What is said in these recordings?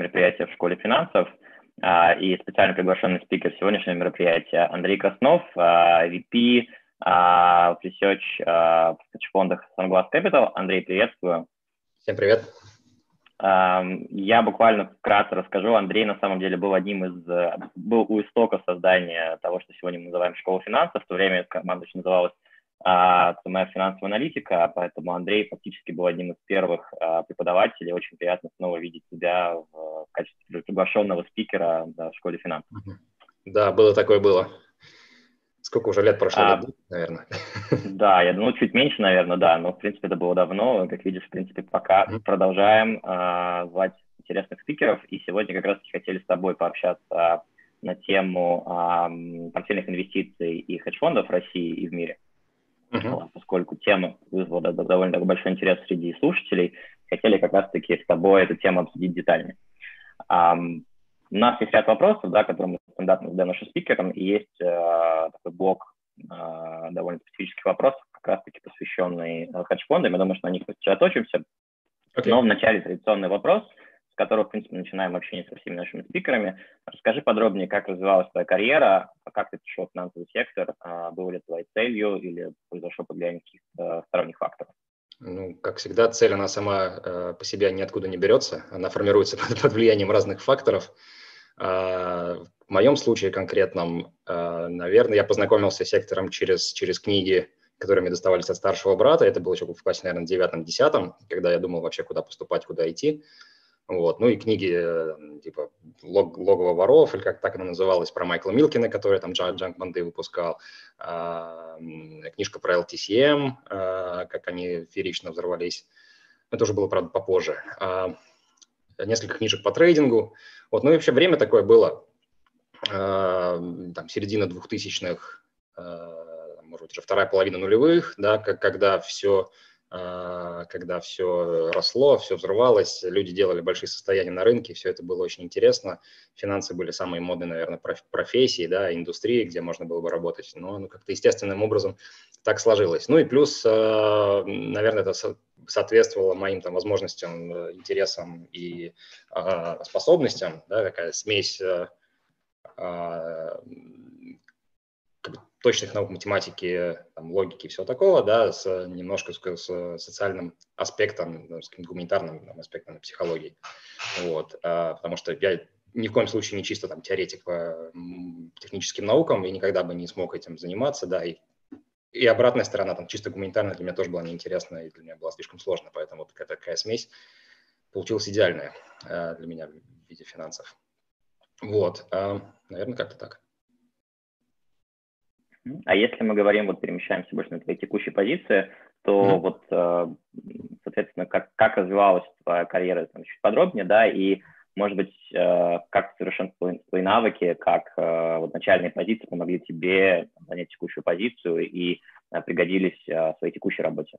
мероприятие в школе финансов. А, и специально приглашенный спикер сегодняшнего мероприятия Андрей Краснов, VP в Research в фондах Sunglass Capital. Андрей, приветствую. Всем привет. Я буквально вкратце расскажу. Андрей на самом деле был одним из, был у истока создания того, что сегодня мы называем школа финансов. В то время команда еще называлась а, моя финансовая аналитика, поэтому Андрей фактически был одним из первых а, преподавателей. Очень приятно снова видеть тебя в, в качестве приглашенного спикера да, в школе финансов. Да, было такое было. Сколько уже лет прошло, а, лет, наверное? Да, я думаю, чуть меньше, наверное, да, но, в принципе, это было давно. Как видишь, в принципе, пока mm-hmm. продолжаем а, звать интересных спикеров, и сегодня как раз хотели с тобой пообщаться на тему а, портфельных инвестиций и хедж-фондов в России и в мире. Uh-huh. Поскольку тема вызвала довольно большой интерес среди слушателей, хотели как раз-таки с тобой эту тему обсудить детальнее. Um, у нас есть ряд вопросов, да, которые мы стандартно задаем нашим спикерам, и есть uh, такой блок uh, довольно специфических вопросов, как раз-таки посвященный uh, хедж-фондам. Я думаю, что на них сосредоточимся. Okay. Но вначале традиционный вопрос – которого, в принципе, начинаем общение со всеми нашими спикерами. Расскажи подробнее, как развивалась твоя карьера, как ты пришел в финансовый сектор, а, был ли твоей целью или произошло под влиянием каких-то сторонних факторов? Ну, как всегда, цель, она сама э, по себе ниоткуда не берется, она формируется под, под влиянием разных факторов. Э, в моем случае конкретном, э, наверное, я познакомился с сектором через, через книги, которые мне доставались от старшего брата. Это было еще в классе, наверное, девятом-десятом, когда я думал вообще, куда поступать, куда идти. Вот. Ну и книги э, типа Лог, «Логово воров», или как так она называлась, про Майкла Милкина, который там Джанк Манды выпускал, а, книжка про LTCM, а, как они феерично взорвались. Это уже было, правда, попозже. А, несколько книжек по трейдингу. Вот. Ну и вообще время такое было, там, середина двухтысячных, может быть, уже вторая половина нулевых, да, как, когда все когда все росло, все взрывалось, люди делали большие состояния на рынке, все это было очень интересно. Финансы были самые модные, наверное, профессии, да, индустрии, где можно было бы работать. Но ну, как-то естественным образом так сложилось. Ну и плюс, а, наверное, это соответствовало моим там возможностям, э, интересам и а, способностям, да, такая смесь точных наук математики, там, логики и всего такого, да, с немножко с, с социальным аспектом, ну, с гуманитарным там, аспектом психологии. Вот, а, потому что я ни в коем случае не чисто там теоретик по техническим наукам и никогда бы не смог этим заниматься, да, и, и обратная сторона, там, чисто гуманитарная для меня тоже была неинтересна и для меня была слишком сложно, поэтому такая, такая смесь получилась идеальная а, для меня в виде финансов. Вот, а, наверное, как-то так. А если мы говорим, вот перемещаемся больше на твои текущие позиции, то mm-hmm. вот, э, соответственно, как, как развивалась твоя карьера там, чуть подробнее, да, и, может быть, э, как совершенствовать твои навыки, как э, вот начальные позиции помогли тебе занять текущую позицию и пригодились в своей текущей работе?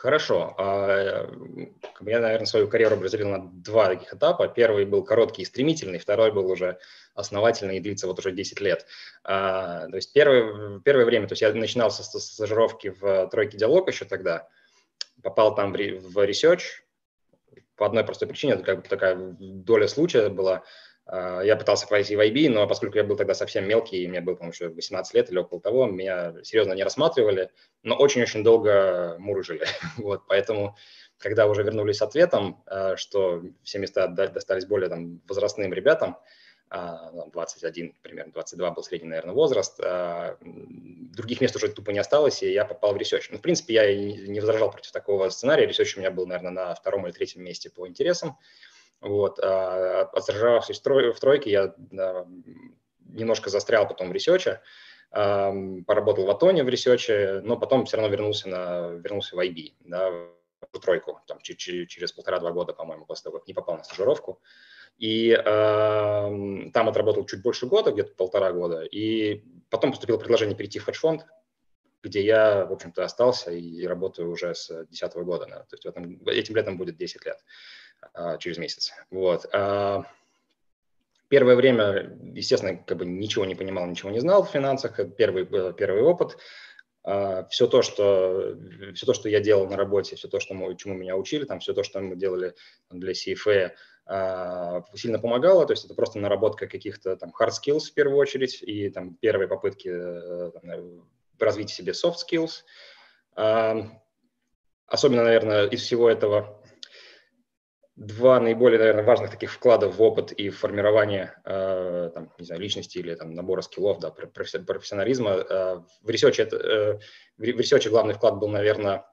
Хорошо. А, я, наверное, свою карьеру разделил на два таких этапа. Первый был короткий и стремительный, второй был уже основательный и длится вот уже 10 лет. А, то есть первое, первое время, то есть я начинал со стажировки в тройке диалог еще тогда, попал там в, research, по одной простой причине, это как бы такая доля случая была – я пытался пройти в IB, но поскольку я был тогда совсем мелкий, мне было, по-моему, еще 18 лет или около того, меня серьезно не рассматривали, но очень-очень долго мурыжили. вот, поэтому, когда уже вернулись с ответом, а, что все места достались более там, возрастным ребятам, 21, а, примерно 22 был средний, наверное, возраст, других мест уже тупо не осталось, и я попал в research. Ну, в принципе, я не возражал против такого сценария. Research у меня был, наверное, на втором или третьем месте по интересам. Вот, а, в тройке, я немножко застрял потом в ресече, поработал в Атоне в ресече, но потом все равно вернулся, на, вернулся в IB, да, в тройку, там, через, через полтора-два года, по-моему, после того, как не попал на стажировку. И э, там отработал чуть больше года, где-то полтора года, и потом поступило предложение перейти в хедж-фонд, где я, в общем-то, остался и работаю уже с 2010 года. Да. То есть в этом, этим летом будет 10 лет. А, через месяц. Вот. А, первое время, естественно, как бы ничего не понимал, ничего не знал в финансах. Первый, первый опыт. все то, что, все то, что я делал на работе, все то, что мы, чему меня учили, там, все то, что мы делали для CFA, сильно помогало, то есть это просто наработка каких-то там hard skills в первую очередь и там первые попытки там, развить себе soft skills. Особенно, наверное, из всего этого два наиболее, наверное, важных таких вкладов в опыт и в формирование, э, там, не знаю, личности или там, набора skill ов, да, профессионализма. Э, в research е, это, э, в research е главный вклад был, наверное,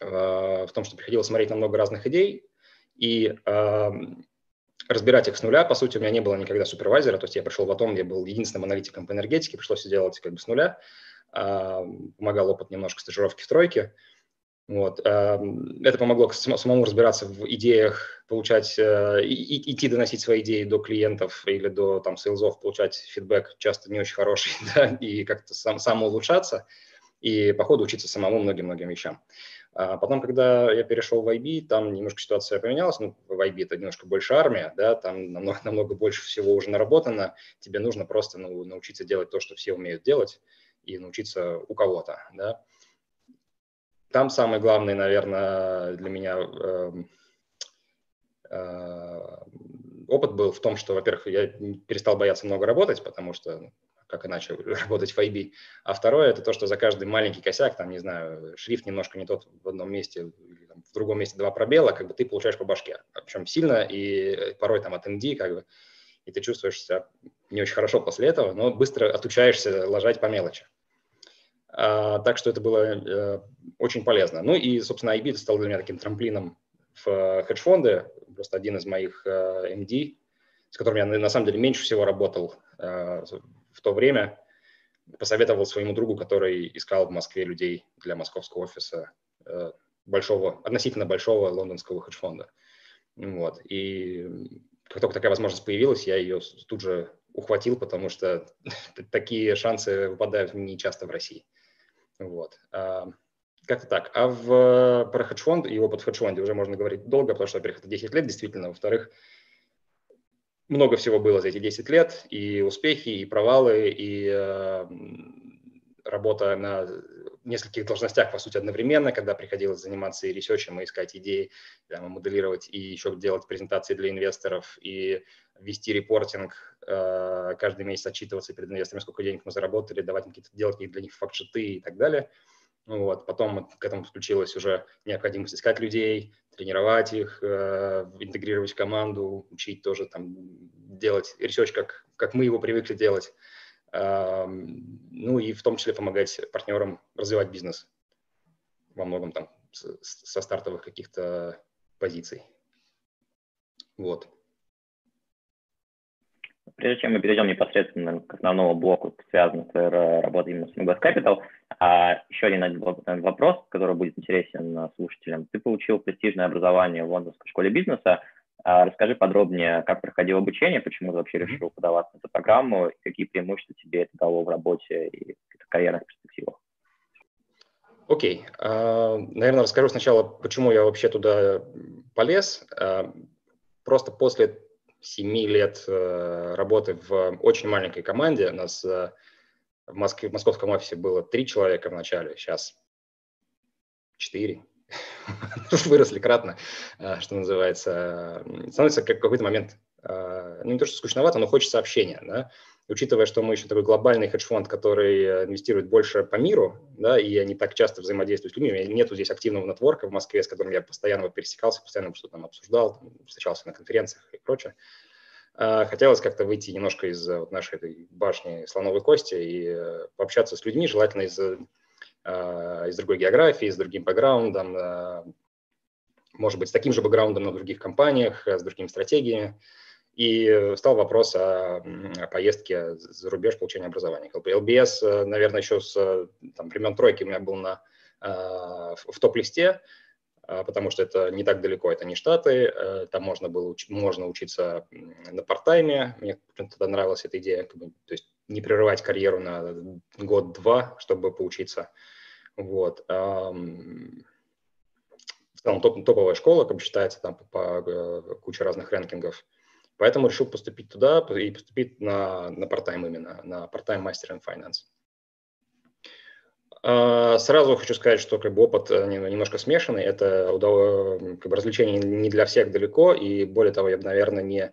э, в том, что приходилось смотреть на много разных идей и э, разбирать их с нуля. По сути, у меня не было никогда супервайзера, то есть я пришел в Атон, я был единственным аналитиком по энергетике, пришлось делать как бы с нуля. Э, помогал опыт немножко стажировки в тройке. Э, вот. Эм, это помогло самому разбираться в идеях, получать, э, идти доносить свои идеи до клиентов или до там, сейлзов, получать фидбэк часто не очень хороший, да, и как-то сам, самоулучшаться, и по ходу учиться самому многим-многим вещам. А потом, когда я перешел в IB, там немножко ситуация поменялась. Ну, в IB это немножко больше армия, да, там намного, намного больше всего уже наработано. Тебе нужно просто ну, научиться делать то, что все умеют делать, и научиться у кого-то, да. Там самый главный, наверное, для меня эм, э, опыт был в том, что, во-первых, я перестал бояться много работать, потому что как иначе работать в IB. А второе – это то, что за каждый маленький косяк, там, не знаю, шрифт немножко не тот в одном месте, в другом месте два пробела, как бы ты получаешь по башке. Причем сильно и порой там от MD, как бы, и ты чувствуешь себя не очень хорошо после этого, но быстро отучаешься ложать по мелочи. А, так что это было э, очень полезно. Ну и, собственно, IB стал для меня таким трамплином в э, хедж-фонды. Просто один из моих э, MD, с которым я на самом деле меньше всего работал в то время, посоветовал своему другу, который искал в Москве людей для московского офиса большого, относительно большого лондонского хедж-фонда. Вот. И как только такая возможность появилась, я ее тут же ухватил, потому что такие шансы выпадают не часто в России. Вот. А, как-то так. А в, про хедж-фонд и опыт в хедж-фонде уже можно говорить долго, потому что, во-первых, это 10 лет действительно, во-вторых, много всего было за эти 10 лет, и успехи, и провалы, и э, работа на нескольких должностях, по сути, одновременно, когда приходилось заниматься и ресерчем, и искать идеи, там, и моделировать, и еще делать презентации для инвесторов, и вести reporting, э, каждый месяц отчитываться перед инвесторами, сколько денег мы заработали, давать какие-то, делать для них fact sheet ы и так далее. Вот. Потом к этому включилась уже необходимость искать людей, тренировать их, э, интегрировать в команду, учить тоже там делать research, как, как мы его привыкли делать. Ну и в том числе помогать партнерам развивать бизнес во многом там со стартовых каких-то позиций. Вот. Прежде чем мы перейдем непосредственно к основному блоку, связанному с работой именно с MGS Capital, а, еще один вопрос, который будет интересен слушателям. Ты получил престижное образование в Лондонской школе бизнеса. А, расскажи подробнее, как проходил обучение, почему ты вообще решил подаваться на эту программу, и какие преимущества тебе это дало в работе и в карьерных перспективах. Окей. Okay. Uh, наверное, расскажу сначала, почему я вообще туда полез. Uh, просто после семи лет э, работы в очень маленькой команде. У нас э, в, Москве, в московском офисе было три человека в начале, сейчас четыре. Выросли кратно, э, что называется. Становится как какой-то момент, ну не то что скучновато, но хочется общения. Да? учитывая, что мы еще такой глобальный хедж-фонд, который э, инвестирует больше по миру, да, и они так часто взаимодействуют с людьми, у меня нету здесь активного нетворка в Москве, с которым я постоянно пересекался, постоянно что-то там обсуждал, встречался на конференциях и прочее. А, хотелось как-то выйти немножко из э, вот нашей этой башни слоновой кости и э, пообщаться с людьми, желательно из, из другой географии, с другим бэкграундом, может быть, с таким же бэкграундом на других компаниях, с другими стратегиями. И стал вопрос о, поездке за рубеж получения образования. Э, наверное, еще с там, времен тройки у меня был на, в топ-листе, потому что это не так далеко, это не Штаты, там можно было можно учиться на парт-тайме, мне тогда нравилась эта идея, то есть не прерывать карьеру на год-два, чтобы поучиться. Вот. В целом топ, топовая школа, как бы считается, там по, по куче разных рэнкингов. Поэтому решил поступить туда и поступить на, на part-time именно, на part-time Master in Finance. А, сразу хочу сказать, что как бы опыт э, немножко смешанный. Это как бы, развлечение не для всех далеко, и более того, я бы, наверное, не,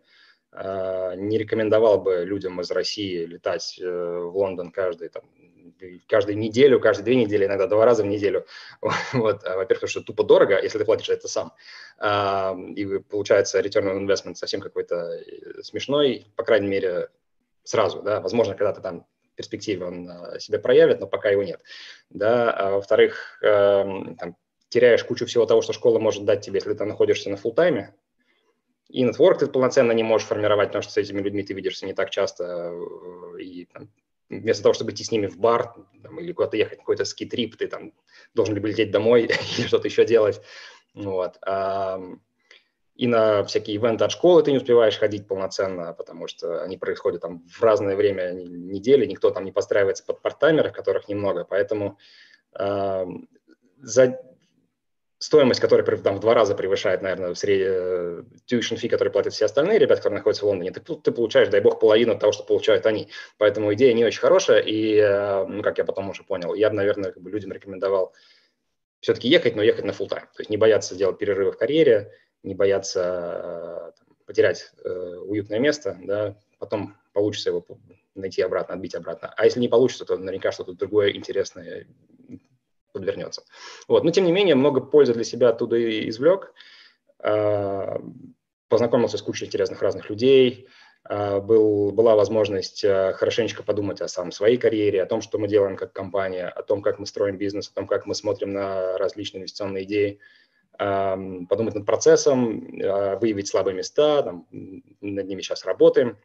а, не рекомендовал бы людям из России летать э, в Лондон каждый там, каждую неделю, каждые две недели, иногда два раза в неделю. Вот. А, во-первых, потому что тупо дорого, если ты платишь это сам. И получается return on investment совсем какой-то э, смешной, по крайней мере, сразу. Да? Возможно, когда ты там перспективе он а, себя проявит, но пока его нет. Да? А во-вторых, эм, там, теряешь кучу всего того, что школа может дать тебе, если ты находишься на фултайме, и нетворк ты полноценно не можешь формировать, потому что с этими людьми ты видишься не так часто, э, и там, вместо того, чтобы идти с ними в бар там, или куда-то ехать, какой-то ски-трип, ты там должен либо лететь домой или что-то еще делать. Вот и на всякие ивенты от школы ты не успеваешь ходить полноценно, потому что они происходят там в разное время недели, никто там не подстраивается под партаймеров, которых немного, поэтому э, за стоимость, которая там в два раза превышает, наверное, в среднем э, tuition fee, который платят все остальные ребята, которые находятся в Лондоне, ты, ты получаешь, дай бог, половину того, что получают они. Поэтому идея не очень хорошая, и, э, ну, как я потом уже понял, я бы, наверное, как бы людям рекомендовал все-таки ехать, но ехать на full time. То есть не бояться делать перерывы в карьере, не бояться там, потерять э, уютное место, да, потом получится его найти обратно, отбить обратно. А если не получится, то наверняка что-то другое интересное подвернется. Вот. Но, тем не менее, много пользы для себя оттуда и извлек. Э, познакомился с кучей интересных разных людей, э, был, была возможность э, хорошенечко подумать о самом своей карьере, о том, что мы делаем как компания, о том, как мы строим бизнес, о том, как мы смотрим на различные инвестиционные идеи подумать над процессом, а, выявить слабые места, там, над ними сейчас работаем.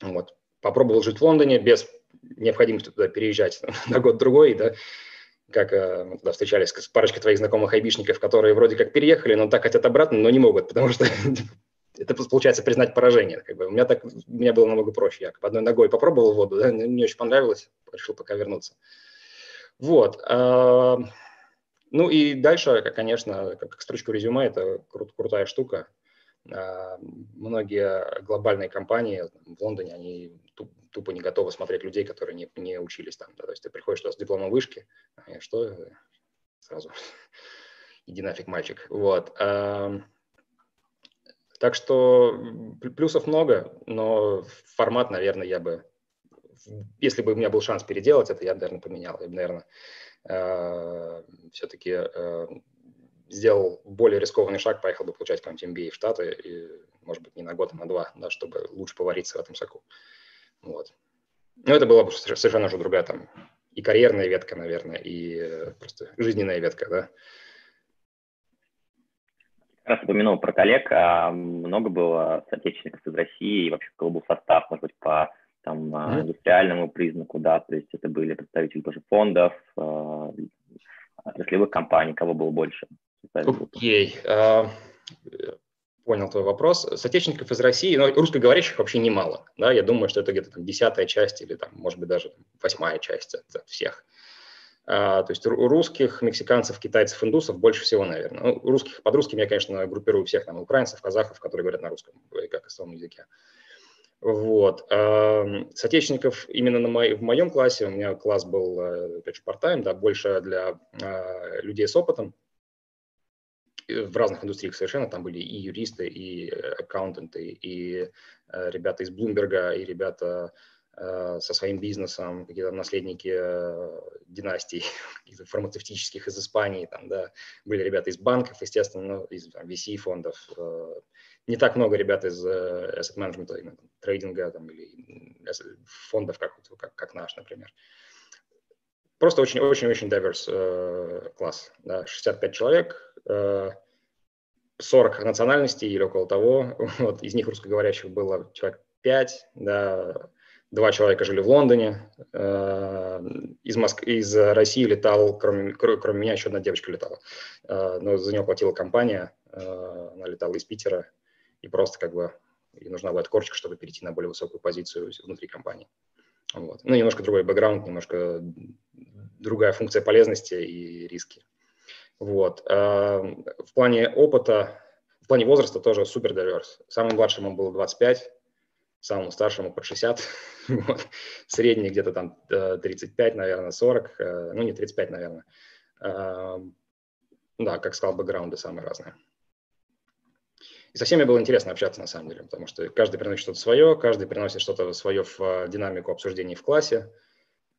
Вот. Попробовал жить в Лондоне без необходимости туда переезжать на год-другой, да, как э, мы тогда встречались с парочкой твоих знакомых айбишников, которые вроде как переехали, но так хотят обратно, но не могут, потому что это получается признать поражение. Как бы. У меня так, у меня было намного проще. Я одной ногой попробовал воду, да, не очень понравилось, решил пока вернуться. Вот. Ну и дальше, конечно, как строчку резюме, это крут, крутая штука. А, многие глобальные компании в Лондоне, они тупо не готовы смотреть людей, которые не, не учились там. Да? То есть ты приходишь туда с дипломом вышки, а что сразу иди нафиг, мальчик. Вот. Так что плюсов много, но формат, наверное, я бы, если бы у меня был шанс переделать это, я, наверное, поменял. Я бы, наверное, Э, все-таки э, сделал более рискованный шаг, поехал бы получать какой-нибудь MBA в Штаты, и, может быть, не на год, а на два, да, чтобы лучше повариться в этом соку. Вот. Но это была бы совершенно уже другая там и карьерная ветка, наверное, и э, просто жизненная ветка, да. Как раз упомянул про коллег, а много было соотечественников из России, и вообще какой был состав, может быть, по там, mm-hmm. индустриальному признаку, да, то есть это были представители тоже фондов, э, отраслевых компаний, кого было больше? Окей, okay. uh, понял твой вопрос. Соотечественников из России, ну, русскоговорящих вообще немало, да, я думаю, что это где-то там десятая часть или там, может быть, даже восьмая часть от, всех. Uh, то есть русских, мексиканцев, китайцев, индусов больше всего, наверное. Ну, русских, под русским я, конечно, группирую всех там украинцев, казахов, которые говорят на русском, как основном языке. Вот. Соотечественников именно на мой, в моем классе, у меня класс был, э, опять же, part да, больше для а, людей с опытом в разных индустриях совершенно. Там были и юристы, и аккаунтенты, и э, ребята из Блумберга, и ребята э, со своим бизнесом, какие-то наследники династий фармацевтических из Испании, там, да, были ребята из банков, естественно, ну, из там, VC-фондов, не так много ребят из uh, asset management, трейдинга там, или фондов, как, как, как наш, например. Просто очень-очень-очень diverse uh, класс. Да, 65 человек, uh, э, 40 национальностей или около того. Вот, из них русскоговорящих было человек 5, да, два человека жили в Лондоне, из, Моск... из России летал, кроме, кроме меня, еще одна девочка летала, но за нее платила компания, она летала из Питера, и просто как бы и нужна была корочка, чтобы перейти на более высокую позицию внутри компании. Вот. Ну, немножко другой бэкграунд, немножко другая функция полезности и риски. Вот. А, в плане опыта, в плане возраста тоже супер диверс. Самому младшему было 25, самому старшему под 60, вот. средний где-то там 35, наверное, 40, ну не 35, наверное. Да, как сказал, бэкграунды самые разные. И со всеми было интересно общаться, на самом деле, потому что каждый приносит что-то свое, каждый приносит что-то свое в э, динамику обсуждений в классе.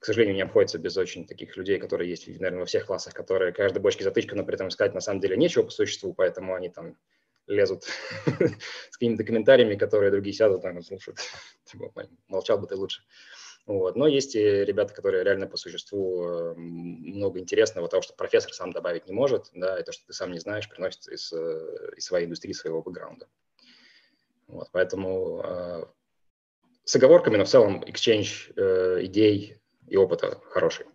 К сожалению, не обходится без очень таких людей, которые есть, наверное, во всех классах, которые каждой бочке затычка, но при этом сказать на самом деле нечего по существу, поэтому они там лезут с какими-то комментариями, которые другие сядут там и слушают. Типа, молчал бы ты лучше. Вот. Но есть и ребята, которые реально по существу э, много интересного, того, что профессор сам добавить не может, да, и то, что ты сам не знаешь, приносит из, э, из своей индустрии, своего бэкграунда. Вот. Поэтому э, с оговорками, но в целом exchange э, идей и опыта хороший.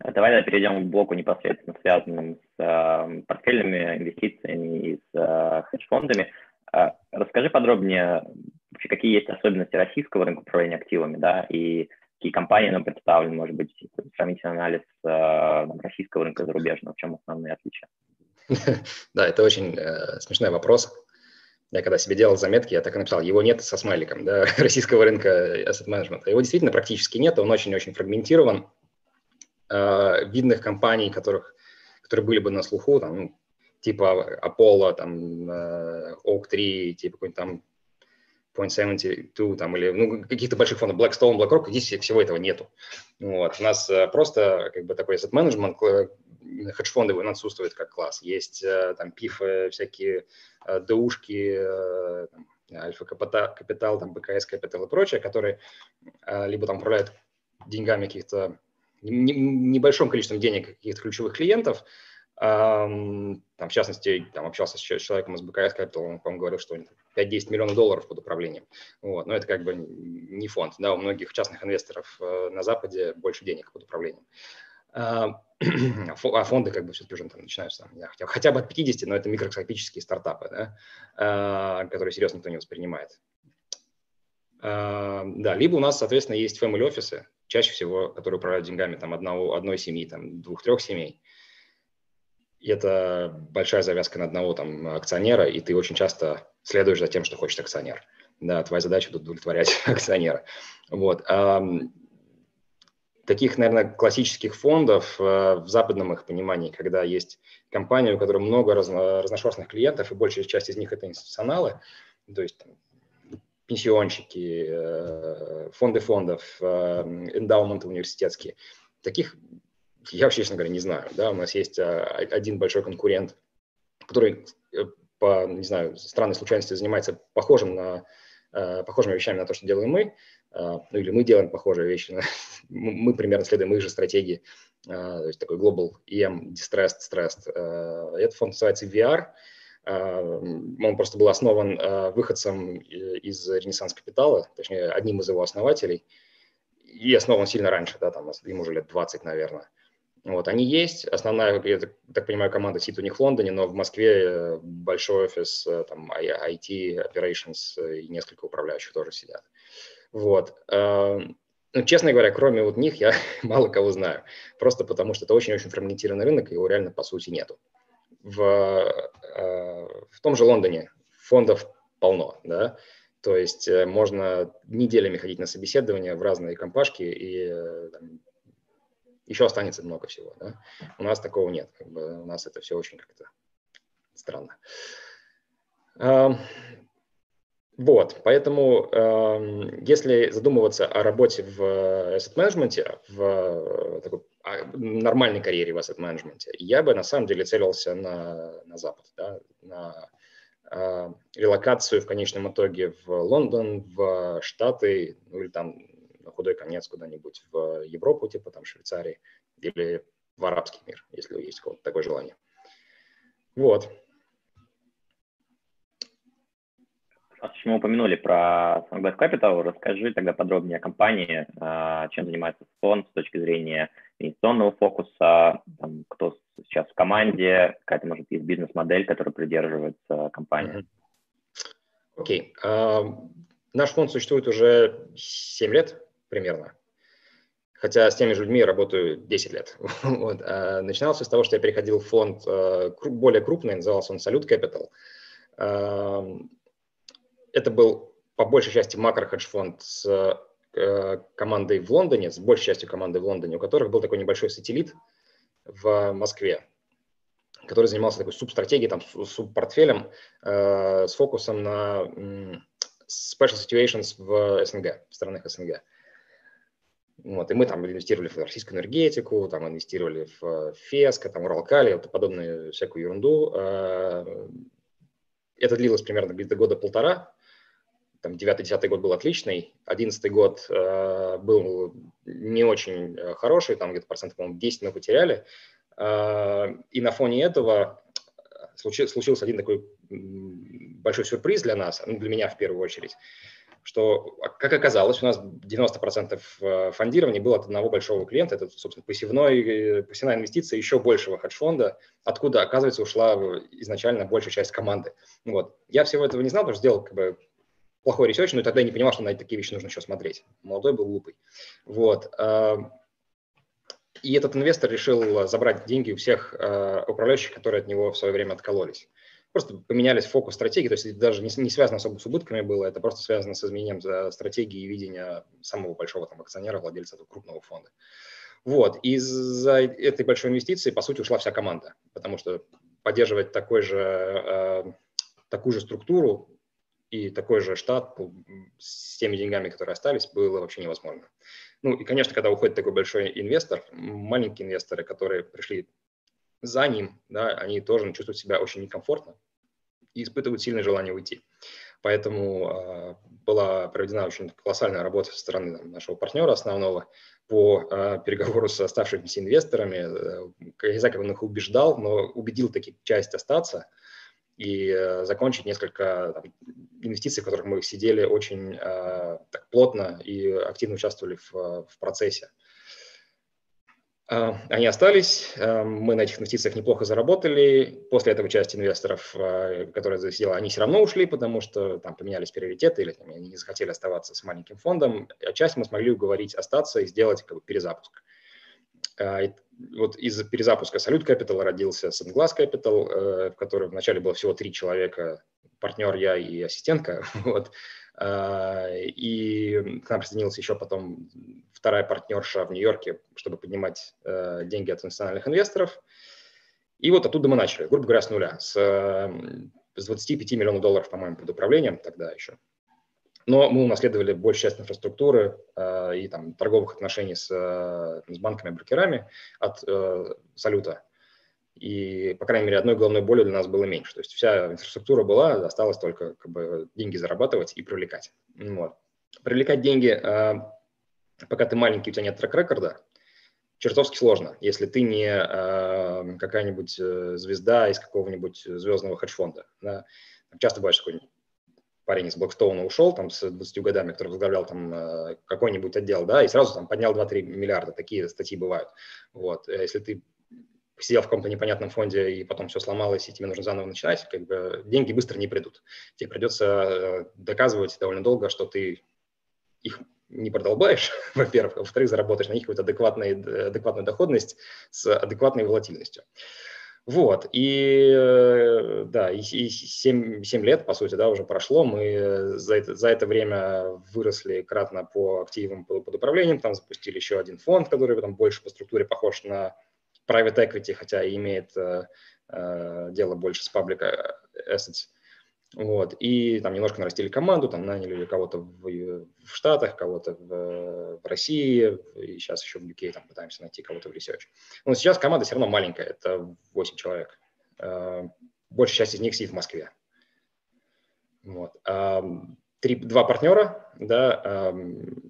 Давай перейдем к блоку непосредственно связанным с э, портфельными инвестициями и с э, хедж-фондами. Э, расскажи подробнее, вообще какие есть особенности российского рынка управления активами, да, и какие компании нам представлены, может быть, сравнительный анализ э, российского рынка зарубежного, в чем основные отличия? Да, это очень э, смешной вопрос. Я когда себе делал заметки, я так и написал, его нет со смайликом, да, российского рынка asset management. Его действительно практически нет, он очень-очень фрагментирован. Э, видных компаний, которых, которые были бы на слуху, там, ну, типа Apollo, там, э, Oak 3, типа какой-нибудь там Point72 там, или ну, каких-то больших фондов, Blackstone, BlackRock, здесь всего этого нету. Вот. У нас э, просто как бы такой asset management, хедж-фонды он отсутствует как класс. Есть э, там пифы, всякие э, ДУшки, э, Альфа Капитал, там БКС Капитал и прочее, которые э, либо там управляют деньгами каких-то небольшим количеством денег каких-то ключевых клиентов, там, в частности, там, общался с человеком из БКС Capital, он, по-моему, говорил, что 5-10 миллионов долларов под управлением. Вот. Но это как бы не фонд. Да, у многих частных инвесторов э, на Западе больше денег под управлением. А, фонды как бы все-таки уже там начинаются хотя, хотя бы от 50, но это микроскопические стартапы, да, а, которые серьезно никто не воспринимает. Да, либо у нас, соответственно, есть family офисы, чаще всего, которые управляют деньгами там одного, одной семьи, там двух-трех семей и это большая завязка на одного там акционера, и ты очень часто следуешь за тем, что хочет акционер. Да, твоя задача тут удовлетворять акционера. Вот. А, таких, наверное, классических фондов э, в западном их понимании, когда есть компания, у которой много разно, разношерстных клиентов, и большая часть из них это институционалы, то есть там, пенсионщики, э, фонды фондов, э, эндаументы университетские. Таких я вообще, честно говоря, не знаю. Да, у нас есть а, один большой конкурент, который э, по, не знаю, странной случайности занимается похожим на, э, похожими вещами на то, что делаем мы, а, ну или мы делаем похожие вещи, мы примерно следуем их же стратегии, а, то есть такой Global EM Distressed Stressed. Этот фонд называется VR, он просто был основан выходцем из Ренессанс Капитала, точнее, одним из его основателей, и основан сильно раньше, да, там, ему уже лет 20, наверное. Вот, они есть. Основная, я так понимаю, команда сидит у них в Лондоне, но в Москве э, большой офис, э, там, IT, operations э, и несколько управляющих тоже сидят. Вот. Ну, честно говоря, кроме вот них я мало кого знаю. Просто потому, что это очень-очень фрагментированный рынок, и его реально, по сути, нету. В, в том же Лондоне фондов полно, да, то есть можно неделями ходить на собеседования в разные компашки и там, еще останется много всего. Да? У нас такого нет. Как бы у нас это все очень как-то странно. Вот, поэтому если задумываться о работе в asset management, в такой а, нормальной карьере в asset management, я бы на самом деле целился на, на Запад, да, на э, релокацию в конечном итоге в Лондон, в Штаты, ну или там худой конец куда-нибудь в Европу, типа там Швейцарии, или в арабский мир, если есть какое-то такое желание. Вот. Раз мы упомянули про Sunbest Capital, расскажи тогда подробнее о компании, а, чем занимается фонд с точки зрения инвестиционного фокуса, там, кто сейчас в команде, какая-то, может, есть бизнес-модель, которая придерживается компания. Окей. Okay. Uh, наш фонд существует уже 7 лет примерно. Хотя с теми же людьми я работаю 10 лет. вот. а начиналось с того, что я переходил в фонд э, более крупный, назывался он Salute Capital. это был по большей части макро-хедж-фонд с э, командой в Лондоне, с большей частью команды в Лондоне, у которых был такой небольшой сателлит в Москве, который занимался такой субстратегией, там, субпортфелем э, с фокусом на special situations в СНГ, в странах СНГ. Вот, и мы там инвестировали в российскую энергетику, там инвестировали в ФЕСКО, там Уралкали, вот подобную всякую ерунду. Э, это длилось примерно где-то года полтора. Там 9-10 год был отличный, 11 год э, был не очень э, хороший, там где-то процентов, по-моему, 10 мы потеряли. И на фоне этого случился один такой большой сюрприз для нас, ну, для меня в первую очередь, что, как оказалось, у нас 90% э, фондирования было от одного большого клиента, это, собственно, посевной, э, посевная инвестиция еще большего хедж-фонда, откуда, оказывается, ушла изначально большая часть команды. Вот. Я всего этого не знал, потому что сделал как бы плохой research, но тогда я не понимал, что на такие вещи нужно еще смотреть. Молодой был глупый. Вот. Э, и этот инвестор решил забрать деньги у всех управляющих, которые от него в свое время откололись просто поменялись фокус стратегии, то есть это даже не, не связано особо с убытками было, это просто связано с изменением стратегии и видения самого большого там, акционера, владельца этого крупного фонда. Вот, из-за этой большой инвестиции, по сути, ушла вся команда, потому что поддерживать такой же, э, такую же структуру и такой же штат с теми деньгами, которые остались, было вообще невозможно. Ну и, конечно, когда уходит такой большой инвестор, маленькие инвесторы, которые пришли за ним, да, они тоже чувствуют себя очень некомфортно и испытывают сильное желание уйти. Поэтому э, была проведена очень колоссальная работа со стороны там, нашего партнера основного по э, переговору с оставшимися инвесторами. Э, я знаю, как он их убеждал, но убедил таки часть остаться и э, закончить несколько там, инвестиций, в которых мы сидели очень э, так плотно и активно участвовали в, в процессе. Э, они остались, а, мы на этих инвестициях неплохо заработали. После этого часть инвесторов, а, которая засидела, они все равно ушли, потому что там поменялись приоритеты или там, они не захотели оставаться с маленьким фондом. А часть мы смогли уговорить остаться и сделать как бы, перезапуск. Вот из перезапуска Salute Capital родился Sunglass Capital, э, в котором вначале было всего три человека, партнер, я и ассистентка. Вот. А, и к нам присоединилась еще потом вторая партнерша в Нью-Йорке, чтобы поднимать э, деньги от национальных инвесторов. И вот оттуда мы начали, грубо говоря, с нуля, с, с 25 миллионов долларов, по-моему, под управлением тогда еще. Но мы унаследовали большую часть инфраструктуры э, и там, торговых отношений с, с банками-брокерами от э, Салюта и, по крайней мере, одной головной боли для нас было меньше. То есть вся инфраструктура была, осталось только как бы, деньги зарабатывать и привлекать. Вот. Привлекать деньги, а, пока ты маленький, у тебя нет трек-рекорда, чертовски сложно, если ты не а, какая-нибудь э, звезда из какого-нибудь звездного хедж-фонда. Да. Часто бывает, что парень из Блэкстоуна ушел там с 20 годами, который возглавлял там э, какой-нибудь отдел, да, и сразу там поднял 2-3 миллиарда, такие статьи бывают. Вот. Э, если ты сидел в каком-то непонятном фонде и потом все сломалось, и тебе нужно заново начинать, как бы деньги быстро не придут. Тебе придется э, доказывать довольно долго, что ты их не продолбаешь, во-первых, а во-вторых, заработаешь на них какую-то адекватную, адекватную доходность с адекватной волатильностью. Вот, и э, да, и, и 7, 7 лет, по сути, да, уже прошло, мы за это, за это время выросли кратно по активам под управлением, там запустили еще один фонд, который там больше по структуре похож на private equity, хотя и имеет э, э, дело больше с public assets. Вот. И там немножко нарастили команду, там наняли кого-то в, в Штатах, кого-то в, в России, и сейчас еще в UK там пытаемся найти кого-то в research. Но сейчас команда все равно маленькая, это 8 человек. Э, большая часть из них сидит в Москве. Вот. Три, два партнера, да,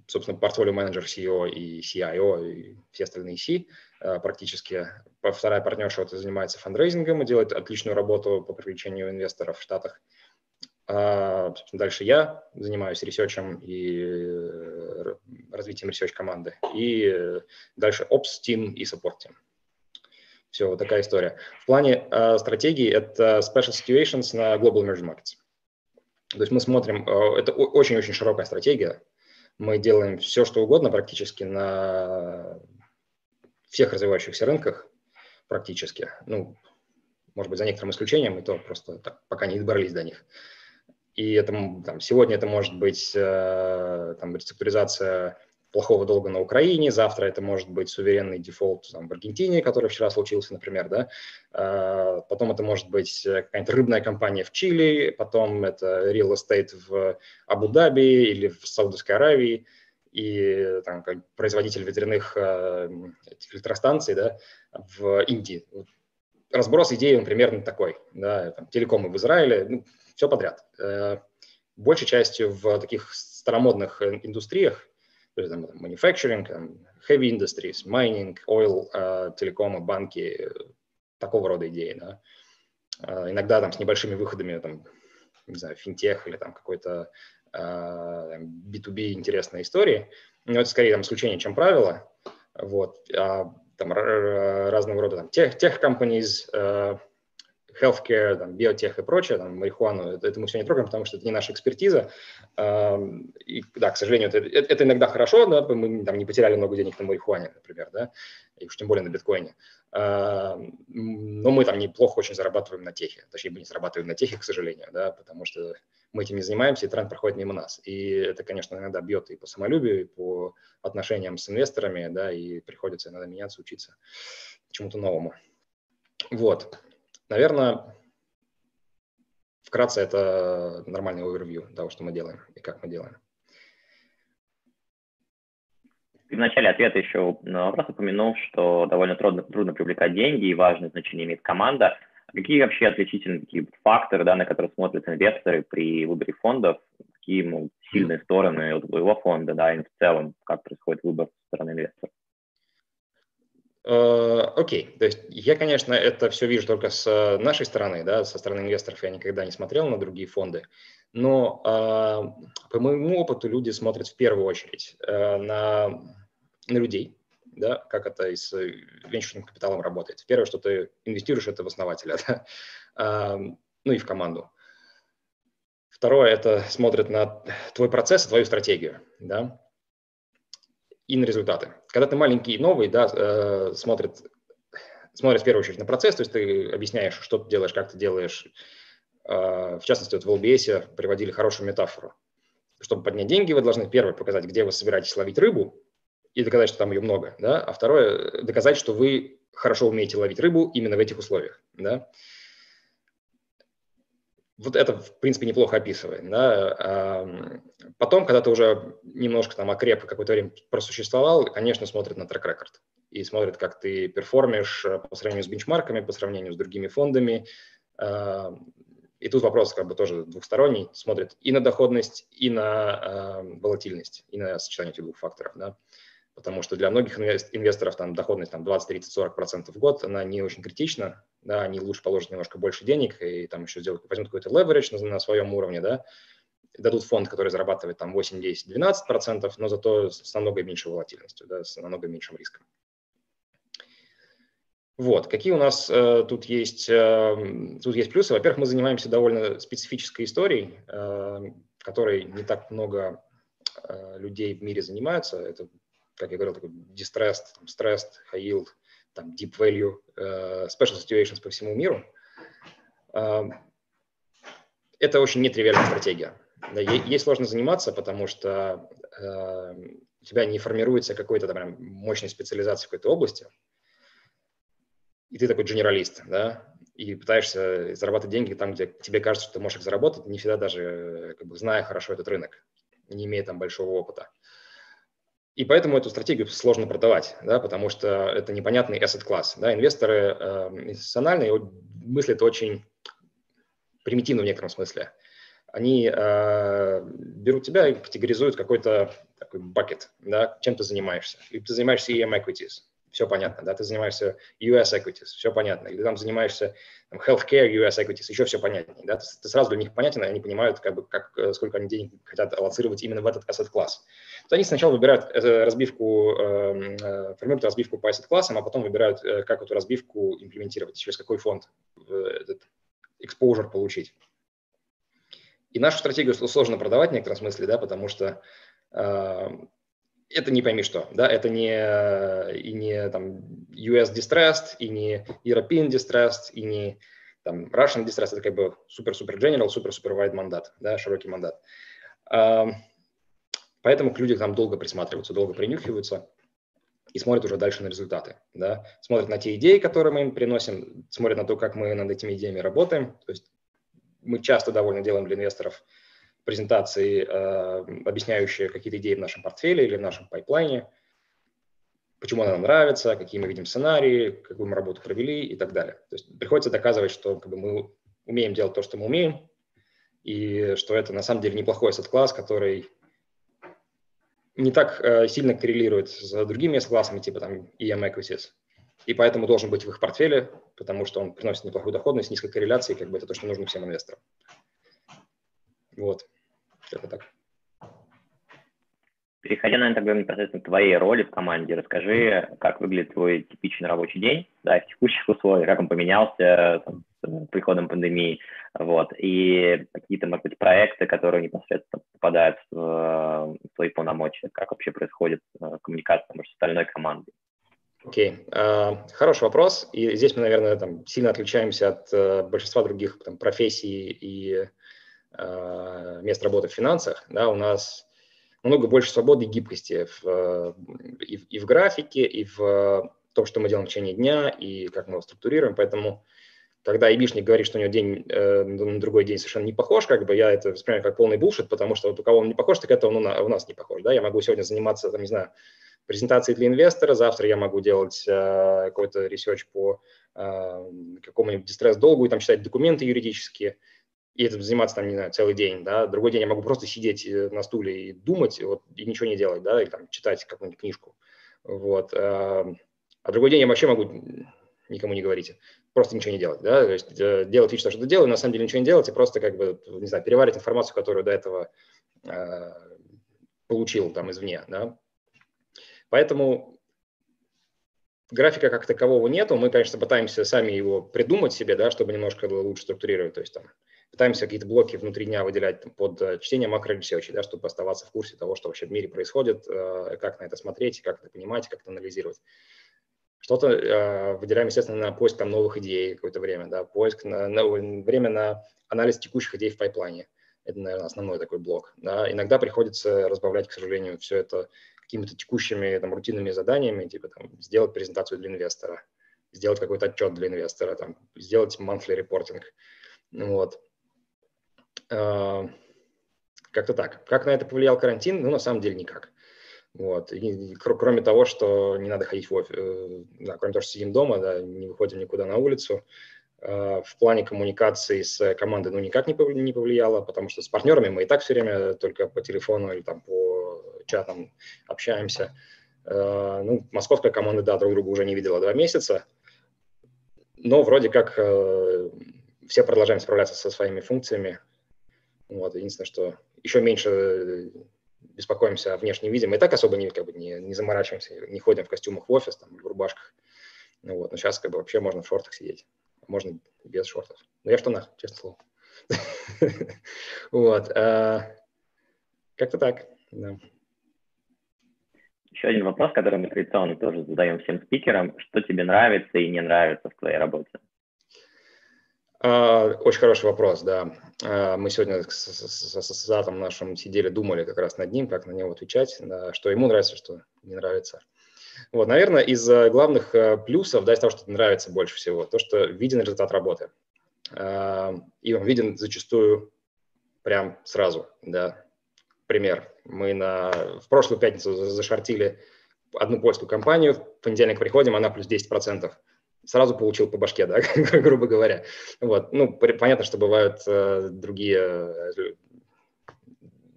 собственно, portfolio manager CEO и CIO и все остальные C – Э, практически. Вторая партнерша вот, занимается фандрейзингом и делает отличную работу по привлечению инвесторов в Штатах. А, дальше я занимаюсь research ем и э, развитием research команды. И дальше Ops Team и Support Team. Все, вот такая история. В плане э, стратегии это Special Situations на Global Emerging Markets. То есть мы смотрим, э, это очень-очень широкая стратегия. Мы делаем все, что угодно практически на всех развивающихся рынках практически. Ну, может быть, за некоторым исключением, и то просто так, пока не добрались до них. И это, там, сегодня это может быть э, там, реструктуризация плохого долга на Украине, завтра это может быть суверенный дефолт там, в Аргентине, который вчера случился, например, да, а, потом это может быть какая-нибудь рыбная компания в Чили, потом это real estate в Абу-Даби или в Саудовской Аравии, и там, производитель ветряных э, электростанций да, в Индии. Разброс идей он примерно такой. Да, там, телекомы в Израиле, ну, все подряд. Э, большей частью в таких старомодных индустриях то есть там, manufacturing, там, heavy industries, mining, oil, uh, телекомы, банки, такого рода идеи, да. Uh, иногда там с небольшими выходами, там, не знаю, финтех или там какой-то uh, B2B интересной истории, но это скорее там исключение, чем правило, вот, а, там разного рода там тех, тех companies, uh, healthcare, там, биотех и прочее, там, марихуану, это, это мы все не трогаем, потому что это не наша экспертиза. И, да, к сожалению, это, это иногда хорошо, да, мы там, не потеряли много денег на марихуане, например, да, и уж тем более на биткоине. Но мы там неплохо очень зарабатываем на техе, точнее, мы не зарабатываем на техе, к сожалению, да, потому что мы этим не занимаемся, и тренд проходит мимо нас. И это, конечно, иногда бьет и по самолюбию, и по отношениям с инвесторами, да, и приходится иногда меняться, учиться чему-то новому. Вот. Наверное, вкратце это нормальный овервью того, что мы делаем и как мы делаем. Ты в начале ответа еще на вопрос упомянул, что довольно трудно, трудно привлекать деньги и важное значение имеет команда. Какие вообще отличительные такие факторы, да, на которые смотрят инвесторы при выборе фондов? Какие ну, сильные стороны у твоего фонда, да, и в целом, как происходит выбор со стороны инвесторов? Э, окей, okay. то есть я, конечно, это все вижу только с нашей стороны, да, со стороны инвесторов я никогда не смотрел на другие фонды, но э, по моему опыту люди смотрят в первую очередь э, на, на людей, да, как это и с венчурным капиталом работает. Первое, что ты инвестируешь, это в основателя, да, э, ну и в команду. Второе, это смотрят на твой процесс твою стратегию, да, и на результаты. Когда ты маленький и новый, да, э, смотрит, смотрит в первую очередь на процесс, то есть ты объясняешь, что ты делаешь, как ты делаешь. Э, в частности, вот в LBS приводили хорошую метафору. Чтобы поднять деньги, вы должны первое показать, где вы собираетесь ловить рыбу, и доказать, что там ее много, да, а второе, доказать, что вы хорошо умеете ловить рыбу именно в этих условиях, да вот это, в принципе, неплохо описывает. Да? Потом, когда ты уже немножко там окреп и какое-то время просуществовал, конечно, смотрят на трек-рекорд и смотрят, как ты перформишь э, по сравнению с бенчмарками, по сравнению с другими фондами. И тут вопрос как бы тоже двухсторонний, смотрят и на доходность, и на волатильность, и на сочетание этих двух факторов. Да? Потому что для многих инвесторов там доходность там 20, 30, 40 процентов в год, она не очень критична, да, они лучше положат немножко больше денег и там еще сделают, возьмут какой-то leverage на, на своем уровне, да, дадут фонд, который зарабатывает там 8, 10, 12 процентов, но зато с намного меньшей волатильностью, да, с намного меньшим риском. Вот, какие у нас э, тут есть, э, тут есть плюсы. Во-первых, мы занимаемся довольно специфической историей, э, которой не так много э, людей в мире занимаются. Это как я говорил, такой distressed, там, stressed, high yield, там, deep value, uh, special situations по всему миру. Uh, это очень нетривиальная стратегия. Да, ей, ей сложно заниматься, потому что uh, у тебя не формируется какой-то там мощной специализации в какой-то области, и ты такой генералист, да, и пытаешься зарабатывать деньги там, где тебе кажется, что ты можешь их заработать, не всегда даже как бы, зная хорошо этот рынок, не имея там большого опыта. И поэтому эту стратегию сложно продавать, да, потому что это непонятный asset класс. Да. Инвесторы э, институциональные мыслят очень примитивно в некотором смысле. Они э, берут тебя и категоризуют какой-то такой бакет, да, чем ты занимаешься. Либо ты занимаешься EM equities, все понятно, да, ты занимаешься US equities, все понятно, или там занимаешься там, healthcare US equities, еще все понятнее, да, ты, ты сразу для них понятен, они понимают, как бы, как, э, сколько они денег хотят аллоцировать именно в этот asset класс. То они сначала выбирают э, разбивку, эм, э, формируют разбивку по asset классам, а потом выбирают, э, как эту разбивку имплементировать, через какой фонд этот exposure получить. И нашу стратегию сложно продавать в некотором смысле, да, потому что э, это не пойми что, да, это не, и не там US distressed, и не European distressed, и не там Russian Distress – это как бы супер-супер general, супер-супер wide мандат, да, широкий мандат. Поэтому к людям там долго присматриваются, долго принюхиваются и смотрят уже дальше на результаты. Да? Смотрят на те идеи, которые мы им приносим, смотрят на то, как мы над этими идеями работаем. То есть мы часто довольно делаем для инвесторов презентации, э, объясняющие какие-то идеи в нашем портфеле или в нашем пайплайне, почему она нам нравится, какие мы видим сценарии, какую мы работу провели и так далее. То есть приходится доказывать, что как бы, мы умеем делать то, что мы умеем, и что это на самом деле неплохой сет-класс, который не так э, сильно коррелирует с другими S-классами, типа там EM Equities, и поэтому должен быть в их портфеле, потому что он приносит неплохую доходность, низкой корреляции, как бы это то, что нужно всем инвесторам. Вот, это так. Переходя, наверное, тогда непосредственно к твоей роли в команде, расскажи, как выглядит твой типичный рабочий день, да, в текущих условиях, как он поменялся там, с приходом пандемии, вот, и какие-то, может быть, проекты, которые непосредственно попадают в, в твои полномочия, как вообще происходит э, коммуникация, может, с остальной командой. Окей, okay. uh, хороший вопрос. И здесь мы, наверное, там, сильно отличаемся от uh, большинства других там, профессий и uh, мест работы в финансах. Да, у нас много больше свободы и гибкости в, и, и в графике, и в том, что мы делаем в течение дня, и как мы его структурируем. Поэтому, когда айбишник говорит, что у него день э, на другой день совершенно не похож, как бы я это воспринимаю как полный булшит, потому что вот у кого он не похож, так это он у нас, у нас не похож. Да? Я могу сегодня заниматься, там, не знаю, презентацией для инвестора, завтра я могу делать э, какой-то research по э, какому-нибудь distress-долгу и там читать документы юридические и этим заниматься там, не знаю, целый день, да, другой день я могу просто сидеть э, на стуле и думать, вот, и ничего не делать, да, или там читать какую-нибудь книжку, вот, а, а другой день я вообще могу никому не говорить, просто ничего не делать, да, то есть э, делать вид, что что-то делаю, на самом деле ничего не делать, и просто как бы, не знаю, переварить информацию, которую до этого э, получил там извне, да. Поэтому графика как такового нету, мы, конечно, пытаемся сами его придумать себе, да, чтобы немножко лучше структурировать, то есть там пытаемся какие-то блоки внутри дня выделять под э, чтение макро research ей, да, чтобы оставаться в курсе того, что вообще в мире происходит, э, как на это смотреть, как это понимать, как это анализировать. Что-то э, выделяем, естественно, на поиск там, новых идей какое-то время, да, поиск на, на время на анализ текущих идей в pipeline е. Это, наверное, основной такой блок. Да. Иногда приходится разбавлять, к сожалению, все это какими-то текущими там, рутинными заданиями, типа там, сделать презентацию для инвестора, сделать какой-то отчет для инвестора, там, сделать monthly reporting. Вот. А, как-то так. Как на это повлиял карантин? Ну, на самом деле, никак. Вот. И, кроме того, что не надо ходить в офис, э, да, кроме того, что сидим дома, да, не выходим никуда на улицу, а, в плане коммуникации с командой ну, никак не повлияло, потому что с партнерами мы и так все время только по телефону или там по чатам общаемся. Ну, московская команда, да, друг друга уже не видела два месяца, но вроде как э, все продолжаем справляться со своими функциями, вот, единственное, что еще меньше э, беспокоимся о внешнем виде. Мы и так особо не, как бы, не, не заморачиваемся, не ходим в костюмах в офис там, в рубашках. Ну, вот. Но сейчас как бы вообще можно в шортах сидеть. Можно без шортов. Но я в штанах, честно слово. Вот. А, как-то так. Еще один вопрос, который мы традиционно тоже задаем всем спикерам. Что тебе нравится и не нравится в твоей работе? А, очень хороший вопрос, да. А, мы сегодня с, Затом нашим сидели, думали как раз над ним, как на него отвечать, что ему нравится, что не нравится. Вот, наверное, из э, главных э, плюсов, да, из того, что нравится больше всего, то, что виден результат работы. А, и он виден зачастую прям сразу, да. Пример. Мы на, в прошлую пятницу зашортили одну польскую компанию, в понедельник приходим, она плюс 10% сразу получил по башке, да, грубо говоря. Вот. Ну, понятно, что бывают э, другие, э,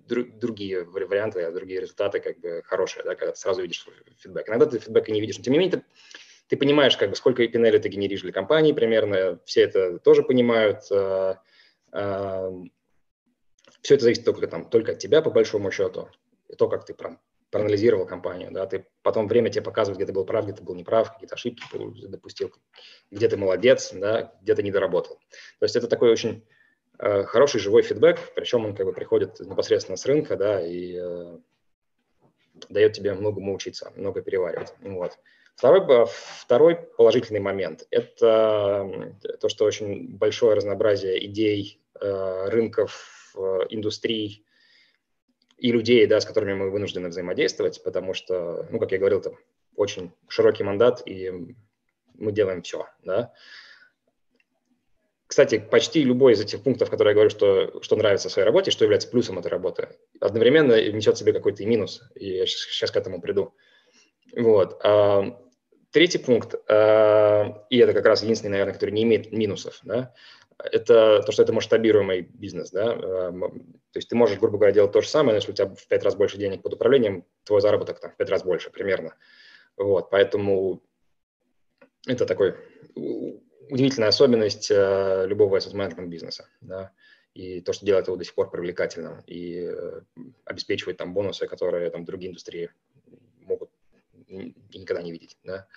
другие варианты, другие результаты как бы хорошие, да, когда ты сразу видишь фидбэк. Иногда ты фидбэка не видишь, но тем не менее ты, ты понимаешь, как бы, сколько пинели ты генеришь для компании примерно, все это тоже понимают. Э, э, все это зависит только, там, только от тебя, по большому счету, и то, как ты прям проанализировал компанию, да, ты потом время тебе показывает, где ты был прав, где ты был неправ, какие-то ошибки допустил, где ты молодец, да, где ты не доработал. То есть это такой очень э, хороший живой фидбэк, причем он как бы приходит непосредственно с рынка, да, и э, дает тебе многому учиться, много переваривать. Вот. Второй, второй положительный момент – это то, что очень большое разнообразие идей, э, рынков, э, индустрий и людей, да, с которыми мы вынуждены взаимодействовать, потому что, ну, как я говорил, там очень широкий мандат, и мы делаем все. Да. Кстати, почти любой из этих пунктов, которые я говорю, что, что нравится в своей работе, что является плюсом этой работы, одновременно несет в себе какой-то и минус, и я сейчас, к этому приду. Вот. А, третий пункт, а, и это как раз единственный, наверное, который не имеет минусов, да, это то, что это масштабируемый бизнес, да, а, то есть ты можешь, грубо говоря, делать то же самое, но если у тебя в пять раз больше денег под управлением, твой заработок там в пять раз больше примерно, вот, поэтому это такой удивительная особенность э, любого asset бизнеса, да, и то, что делает его до сих пор привлекательным и э, обеспечивает там бонусы, которые там другие индустрии могут никогда не видеть, да.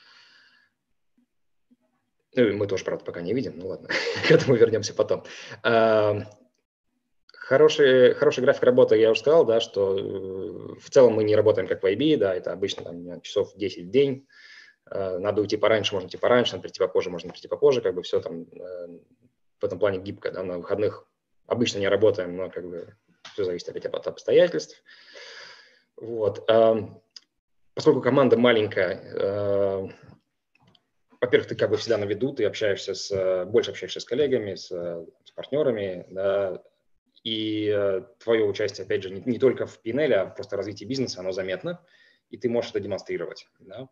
Ну, мы тоже, правда, пока не видим, ну ладно, к этому вернемся потом. А, хороший, хороший график работы, я уже сказал, да, что э, в целом мы не работаем как в IB, да, это обычно там, часов 10 в день, а, надо уйти пораньше, можно уйти пораньше, надо прийти попозже, можно прийти попозже, как бы все там э, в этом плане гибко, да, на выходных обычно не работаем, но как бы все зависит опять от обстоятельств. Вот. Поскольку команда маленькая, э, во-первых, ты как бы всегда на виду, ты общаешься с, больше общаешься с коллегами, с, с партнерами, да, и э, твое участие, опять же, не, не только в PNL, а просто развитии бизнеса, оно заметно, и ты можешь это демонстрировать, да.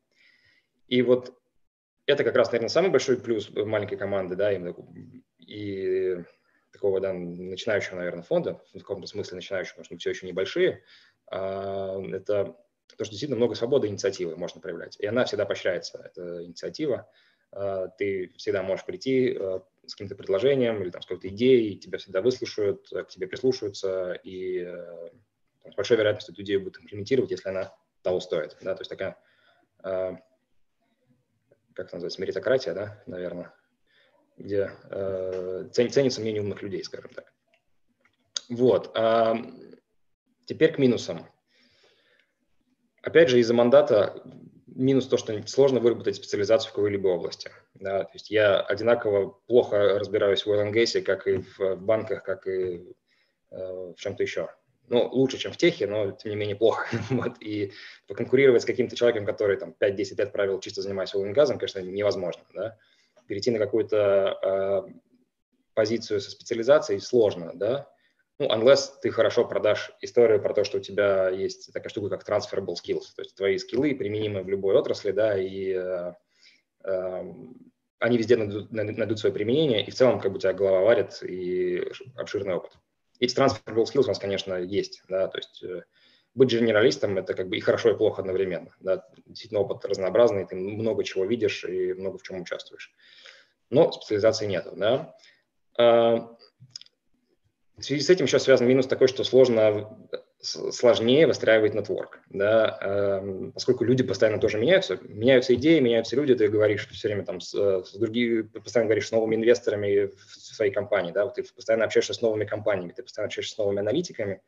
И вот это как раз, наверное, самый большой плюс маленькой команды, да, именно и такого, да, начинающего, наверное, фонда, в каком-то смысле начинающего, потому что мы все еще небольшие, а, это то, что действительно много свободы инициативы можно проявлять. И она всегда поощряется, эта инициатива. А, ты всегда можешь прийти а, с каким-то предложением или там, с какой-то идеей, тебя всегда выслушают, к тебе прислушаются, и там, с большой вероятностью эту идею будут имплементировать, если она того стоит. Да? То есть такая, как это называется, меритократия, да, наверное, где ценится мнение умных людей, скажем так. Вот. Теперь к минусам. Опять же, из-за мандата минус то, что сложно выработать специализацию в какой-либо области. Да, то есть я одинаково плохо разбираюсь в oil как и в банках, как и э, в чем-то еще. Ну, лучше, чем в техе, но тем не менее плохо. вот. И поконкурировать с каким-то человеком, который там 5-10 лет правил чисто занимаясь oil газом, конечно, невозможно. Да? Перейти на какую-то э, позицию со специализацией сложно, да, ну, unless ты хорошо продашь историю про то, что у тебя есть такая штука, как transferable skills, то есть твои скиллы применимы в любой отрасли, да, и э, э, они везде найдут, найдут свое применение, и в целом как бы у тебя голова варит и обширный опыт. Эти transferable skills у нас, конечно, есть, да, то есть э, быть генералистом – это как бы и хорошо, и плохо одновременно. Да? Действительно, опыт разнообразный, ты много чего видишь и много в чем участвуешь. Но специализации нет. Да? В связи с этим еще связан минус такой, что сложно, сложнее выстраивать нетворк, да, э, поскольку люди постоянно тоже меняются, меняются идеи, меняются люди, ты говоришь все время там с, с другими, постоянно говоришь с новыми инвесторами в своей компании, да, вот ты постоянно общаешься с новыми компаниями, ты постоянно общаешься с новыми аналитиками,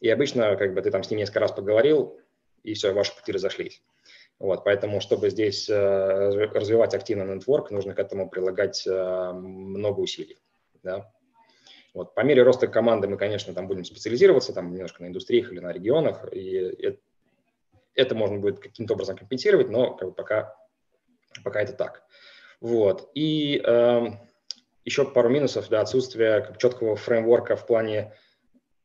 и обычно как бы ты там с ними несколько раз поговорил, и все, ваши пути разошлись. Вот, поэтому, чтобы здесь э, развивать активно нетворк, нужно к этому прилагать э, много усилий, да. Вот. По мере роста команды мы, конечно, там будем специализироваться там немножко на индустриях или на регионах, и это, можно будет каким-то образом компенсировать, но как бы пока, пока это так. Вот. И э, еще пару минусов, да, отсутствие четкого фреймворка в плане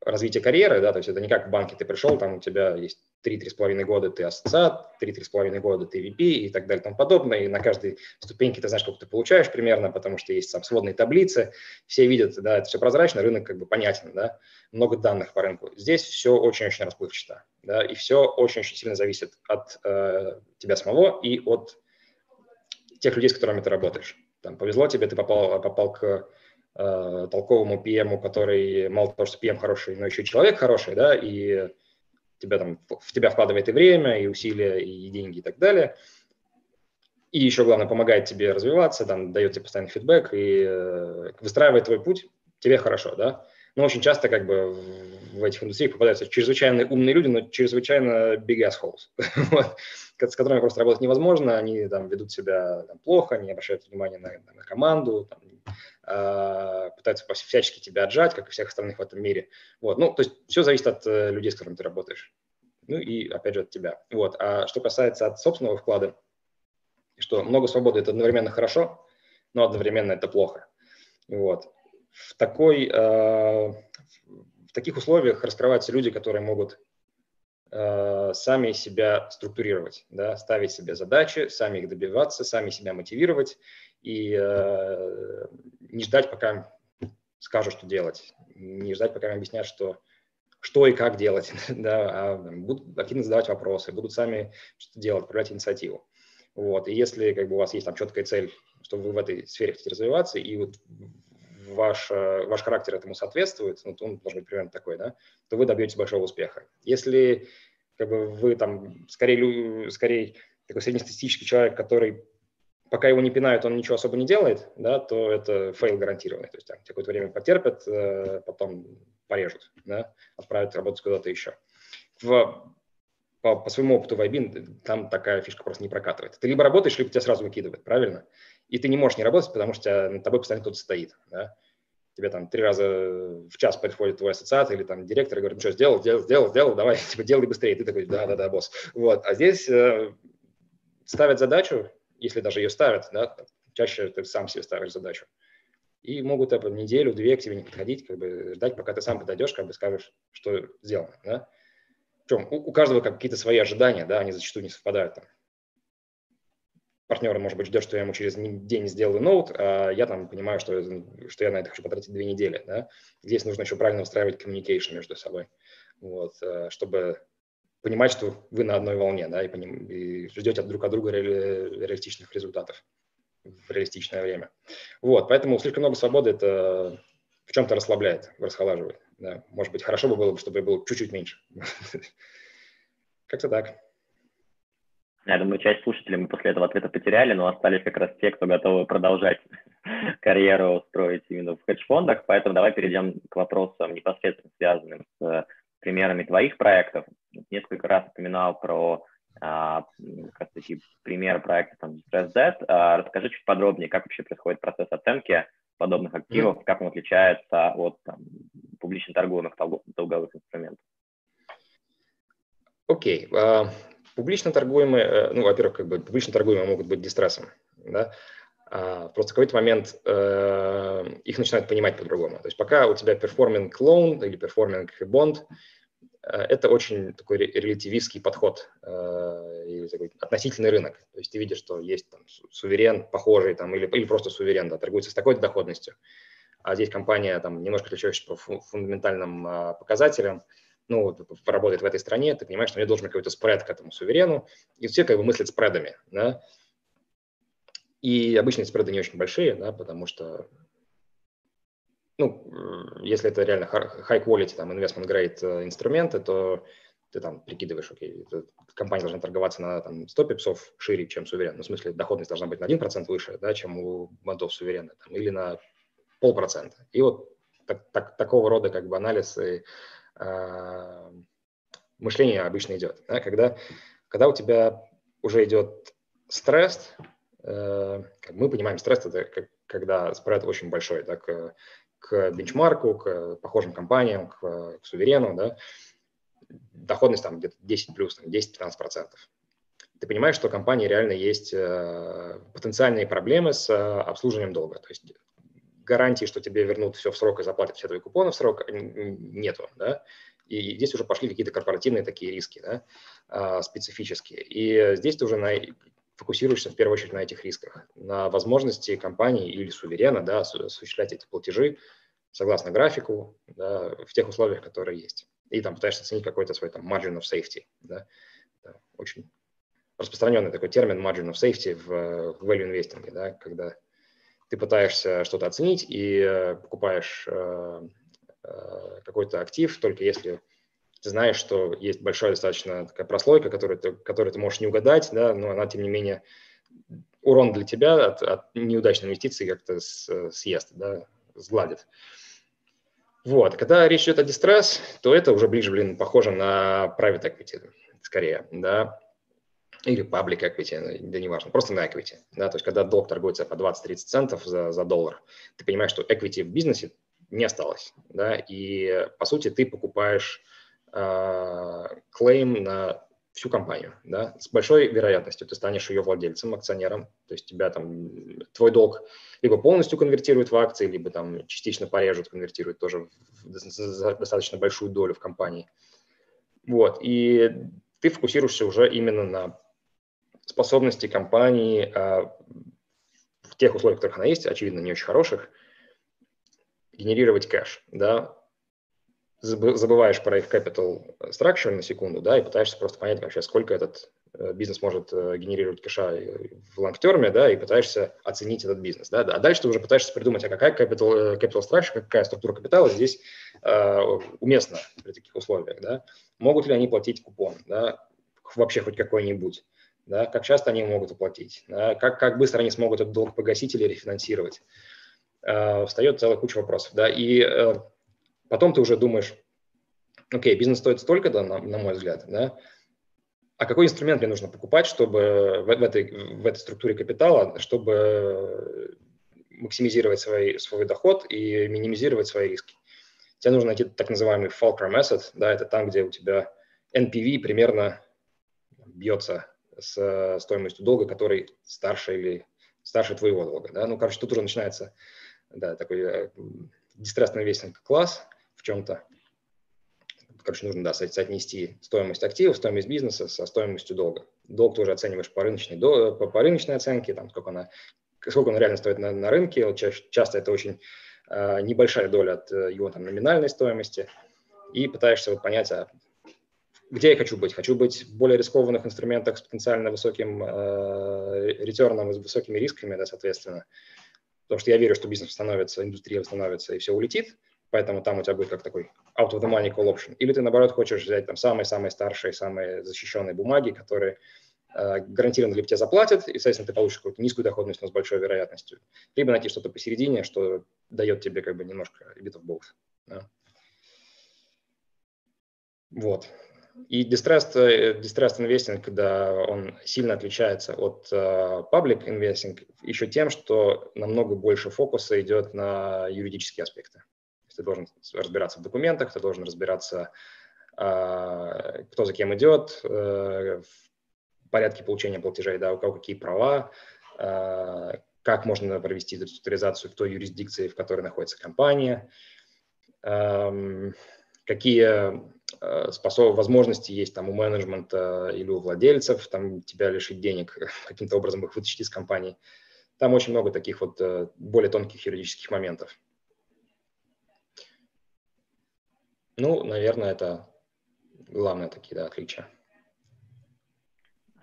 развития карьеры, да, то есть это не как в банке ты пришел, там у тебя есть 3-3,5 года ты ассоциат, 3-3,5 года ты VP и так далее и тому подобное. И на каждой ступеньке ты знаешь, сколько ты получаешь примерно, потому что есть там сводные таблицы, все видят, да, это все прозрачно, рынок как бы понятен, да, много данных по рынку. Здесь все очень-очень расплывчато, да, и все очень-очень сильно зависит от э, тебя самого и от тех людей, с которыми ты работаешь. Там повезло тебе, ты попал, попал к э, толковому PM, который мало того, что PM хороший, но еще и человек хороший, да, и тебя там, в тебя вкладывает и время, и усилия, и деньги, и так далее. И еще, главное, помогает тебе развиваться, там, дает тебе постоянный фидбэк и э, выстраивает твой путь, тебе хорошо, да. Но очень часто как бы в этих индустриях попадаются чрезвычайно умные люди, но чрезвычайно big assholes, вот, с которыми просто работать невозможно, они там ведут себя там, плохо, не обращают внимания на, на команду, там, пытаются всячески тебя отжать, как и всех остальных в этом мире. Вот. Ну, то есть все зависит от э, людей, с которыми ты работаешь. Ну и, опять же, от тебя. Вот. А что касается от собственного вклада, что много свободы – это одновременно хорошо, но одновременно это плохо. Вот. В, такой, э, в таких условиях раскрываются люди, которые могут э, сами себя структурировать, да, ставить себе задачи, сами их добиваться, сами себя мотивировать и э, не ждать, пока скажут, что делать, не ждать, пока объяснят, что что и как делать, да, а будут активно задавать вопросы, будут сами что делать, проявлять инициативу. Вот. И если как бы, у вас есть там четкая цель, что вы в этой сфере хотите развиваться, и вот ваш, э, ваш характер этому соответствует, ну, он должен быть примерно такой, да, то вы добьетесь большого успеха. Если как бы, вы там скорее, скорее такой среднестатистический человек, который пока его не пинают, он ничего особо не делает, да, то это fail гарантированный. То есть там какое-то время потерпят, э, потом порежут, да, отправят работать куда-то еще. В, по, по своему опыту в IBD там такая фишка просто не прокатывает. Ты либо работаешь, либо тебя сразу выкидывают, правильно? И ты не можешь не работать, потому что над тобой постоянно кто-то стоит, да. Тебе там три раза в час приходит твой ассоциат или там директор и говорит, ну что, сделал, сделал, сделал, сделал, давай, типа, делай быстрее. И ты такой, да-да-да, босс. Вот. А здесь э, ставят задачу, если даже ее ставят, да, чаще ты сам себе ставишь задачу и могут это неделю-две к тебе не подходить, как бы ждать, пока ты сам подойдешь, как бы скажешь, что сделано, да. Причем у, у каждого какие-то свои ожидания, да, они зачастую не совпадают там. Партнер, может быть, ждет, что я ему через день сделаю ноут, а я там понимаю, что, что я на это хочу потратить две недели, да. Здесь нужно еще правильно устраивать communication между собой, вот, э, чтобы понимать, что вы на одной волне, да, и, поним, и ждете друг от друга реали, реалистичных результатов в реалистичное время. Вот, поэтому слишком много свободы это в чем-то расслабляет, расхолаживает. Да. Может быть, хорошо бы было, чтобы было чуть-чуть меньше. Как-то так. Я думаю, часть слушателей мы после этого ответа потеряли, но остались как раз те, кто готовы продолжать карьеру строить именно в хедж-фондах. Поэтому давай перейдем к вопросам, непосредственно связанным с примерами твоих проектов. Несколько раз упоминал про а, как такие примеры проекта там Distressed Debt. А, расскажи чуть подробнее, как вообще происходит процесс оценки подобных активов, mm-hmm. как он отличается от там, публично торгуемых долговых инструментов. Окей. Okay. Uh, публично торгуемые, э, ну, во-первых, как бы публично торгуемые могут быть дистрессом, да, просто в какой-то момент uh, их начинают понимать по-другому. То есть пока у тебя performing loan или performing bond, Э, это очень такой релятивистский подход э, или такой относительный рынок. То есть ты видишь, что есть там суверен похожий там, или, или просто суверен, да, торгуется с такой доходностью, а здесь компания там немножко отличающаяся по фундаментальным а, показателям, ну, работает в этой стране, ты понимаешь, что мне должен какой-то спред к этому суверену, и все как бы мыслят спредами, да, и обычные спреды не очень большие, да, потому что ну, если это реально high quality, там, investment grade э, инструменты, то ты там прикидываешь, окей, компания должна торговаться на там, 100 пипсов шире, чем суверен. Ну, в смысле, доходность должна быть на 1% выше, да, чем у бандов суверена, там, или на полпроцента. И вот так, так, такого рода как бы анализ и э, мышление обычно идет. Да, когда, когда у тебя уже идет стресс, мы понимаем, стресс это как, когда спред очень большой, так, к бенчмарку, к похожим компаниям, к, к суверену, да, доходность там где-то 10 плюс, 10-15 процентов. Ты понимаешь, что у компании реально есть э, потенциальные проблемы с э, обслуживанием долга. То есть гарантии, что тебе вернут все в срок и заплатят все твои купоны в срок, нету, да. И здесь уже пошли какие-то корпоративные такие риски, да, э, специфические. И здесь ты уже на, фокусируешься в первую очередь на этих рисках, на возможности компании или суверена да, осуществлять эти платежи согласно графику да, в тех условиях, которые есть. И там пытаешься оценить какой-то свой там margin of safety. Да. Очень распространенный такой термин margin of safety в, в value investing, да, когда ты пытаешься что-то оценить и э, покупаешь э, э, какой-то актив, только если ты знаешь, что есть большая достаточно такая прослойка, которую ты, которую ты можешь не угадать, да, но она, тем не менее, урон для тебя от, от неудачной инвестиции как-то съест, да, сгладит. Вот, когда речь идет о дистресс, то это уже ближе, блин, похоже на private equity, скорее, да, или public equity, да неважно, просто на equity, да, то есть когда долг торгуется по 20-30 центов за, за доллар, ты понимаешь, что equity в бизнесе не осталось, да, и по сути ты покупаешь э, клейм на всю компанию, да, с большой вероятностью ты станешь ее владельцем, акционером, то есть тебя там, твой долг либо полностью конвертируют в акции, либо там частично порежут, конвертируют тоже в достаточно большую долю в компании. Вот, и ты фокусируешься уже именно на способности компании а, в тех условиях, в которых она есть, очевидно, не очень хороших, генерировать кэш, да, забываешь про их capital structure на секунду, да, и пытаешься просто понять вообще, сколько этот э, бизнес может э, генерировать кэша в лонгтерме, да, и пытаешься оценить этот бизнес, да, а дальше ты уже пытаешься придумать, а какая capital, э, capital structure, какая структура капитала здесь э, уместна при таких условиях, да, могут ли они платить купон, да, вообще хоть какой-нибудь, да, как часто они могут оплатить, да, как, как быстро они смогут этот долг погасить или рефинансировать. Э, встает целая куча вопросов, да, и э, Потом ты уже думаешь, окей, бизнес стоит столько, да, на, на мой взгляд, да, а какой инструмент мне нужно покупать, чтобы в, в, этой, в этой структуре капитала, чтобы максимизировать свой, свой доход и минимизировать свои риски. Тебе нужно найти так называемый fulcrum asset, да, это там, где у тебя NPV примерно бьется с стоимостью долга, который старше или старше твоего долга. Да? Ну, короче, тут уже начинается да, такой э, дистрессный инвестинг класс, в чем-то. Короче, нужно да, соотнести стоимость активов, стоимость бизнеса со стоимостью долга. Долг тоже оцениваешь по рыночной, по, по рыночной оценке, там, сколько, она, сколько он реально стоит на, на рынке. Вот чаще, часто это очень э, небольшая доля от э, его там, номинальной стоимости. И пытаешься вот понять, а где я хочу быть? Хочу быть в более рискованных инструментах с потенциально высоким э, ретерном и с высокими рисками, да, соответственно. Потому что я верю, что бизнес становится, индустрия восстановится и все улетит поэтому там у тебя будет как такой out of the money call option. Или ты, наоборот, хочешь взять там самые-самые старшие, самые защищенные бумаги, которые э, гарантированно либо тебе заплатят, и, соответственно, ты получишь какую-то низкую доходность, но с большой вероятностью, либо найти что-то посередине, что дает тебе как бы немножко bit of both. Да. Вот. И distressed, э, distressed investing, когда он сильно отличается от uh, public investing, еще тем, что намного больше фокуса идет на юридические аспекты ты должен разбираться в документах, ты должен разбираться, а, кто за кем идет, э, в порядке получения платежей, да, у кого какие права, а, как можно провести реструктуризацию в той юрисдикции, в которой находится компания, какие э, способ, возможности есть там у менеджмента или у владельцев, там тебя лишить денег, каким-то образом их вытащить из компании. Там очень много таких вот э, более тонких юридических моментов. Ну, наверное, это главные такие да, отличия.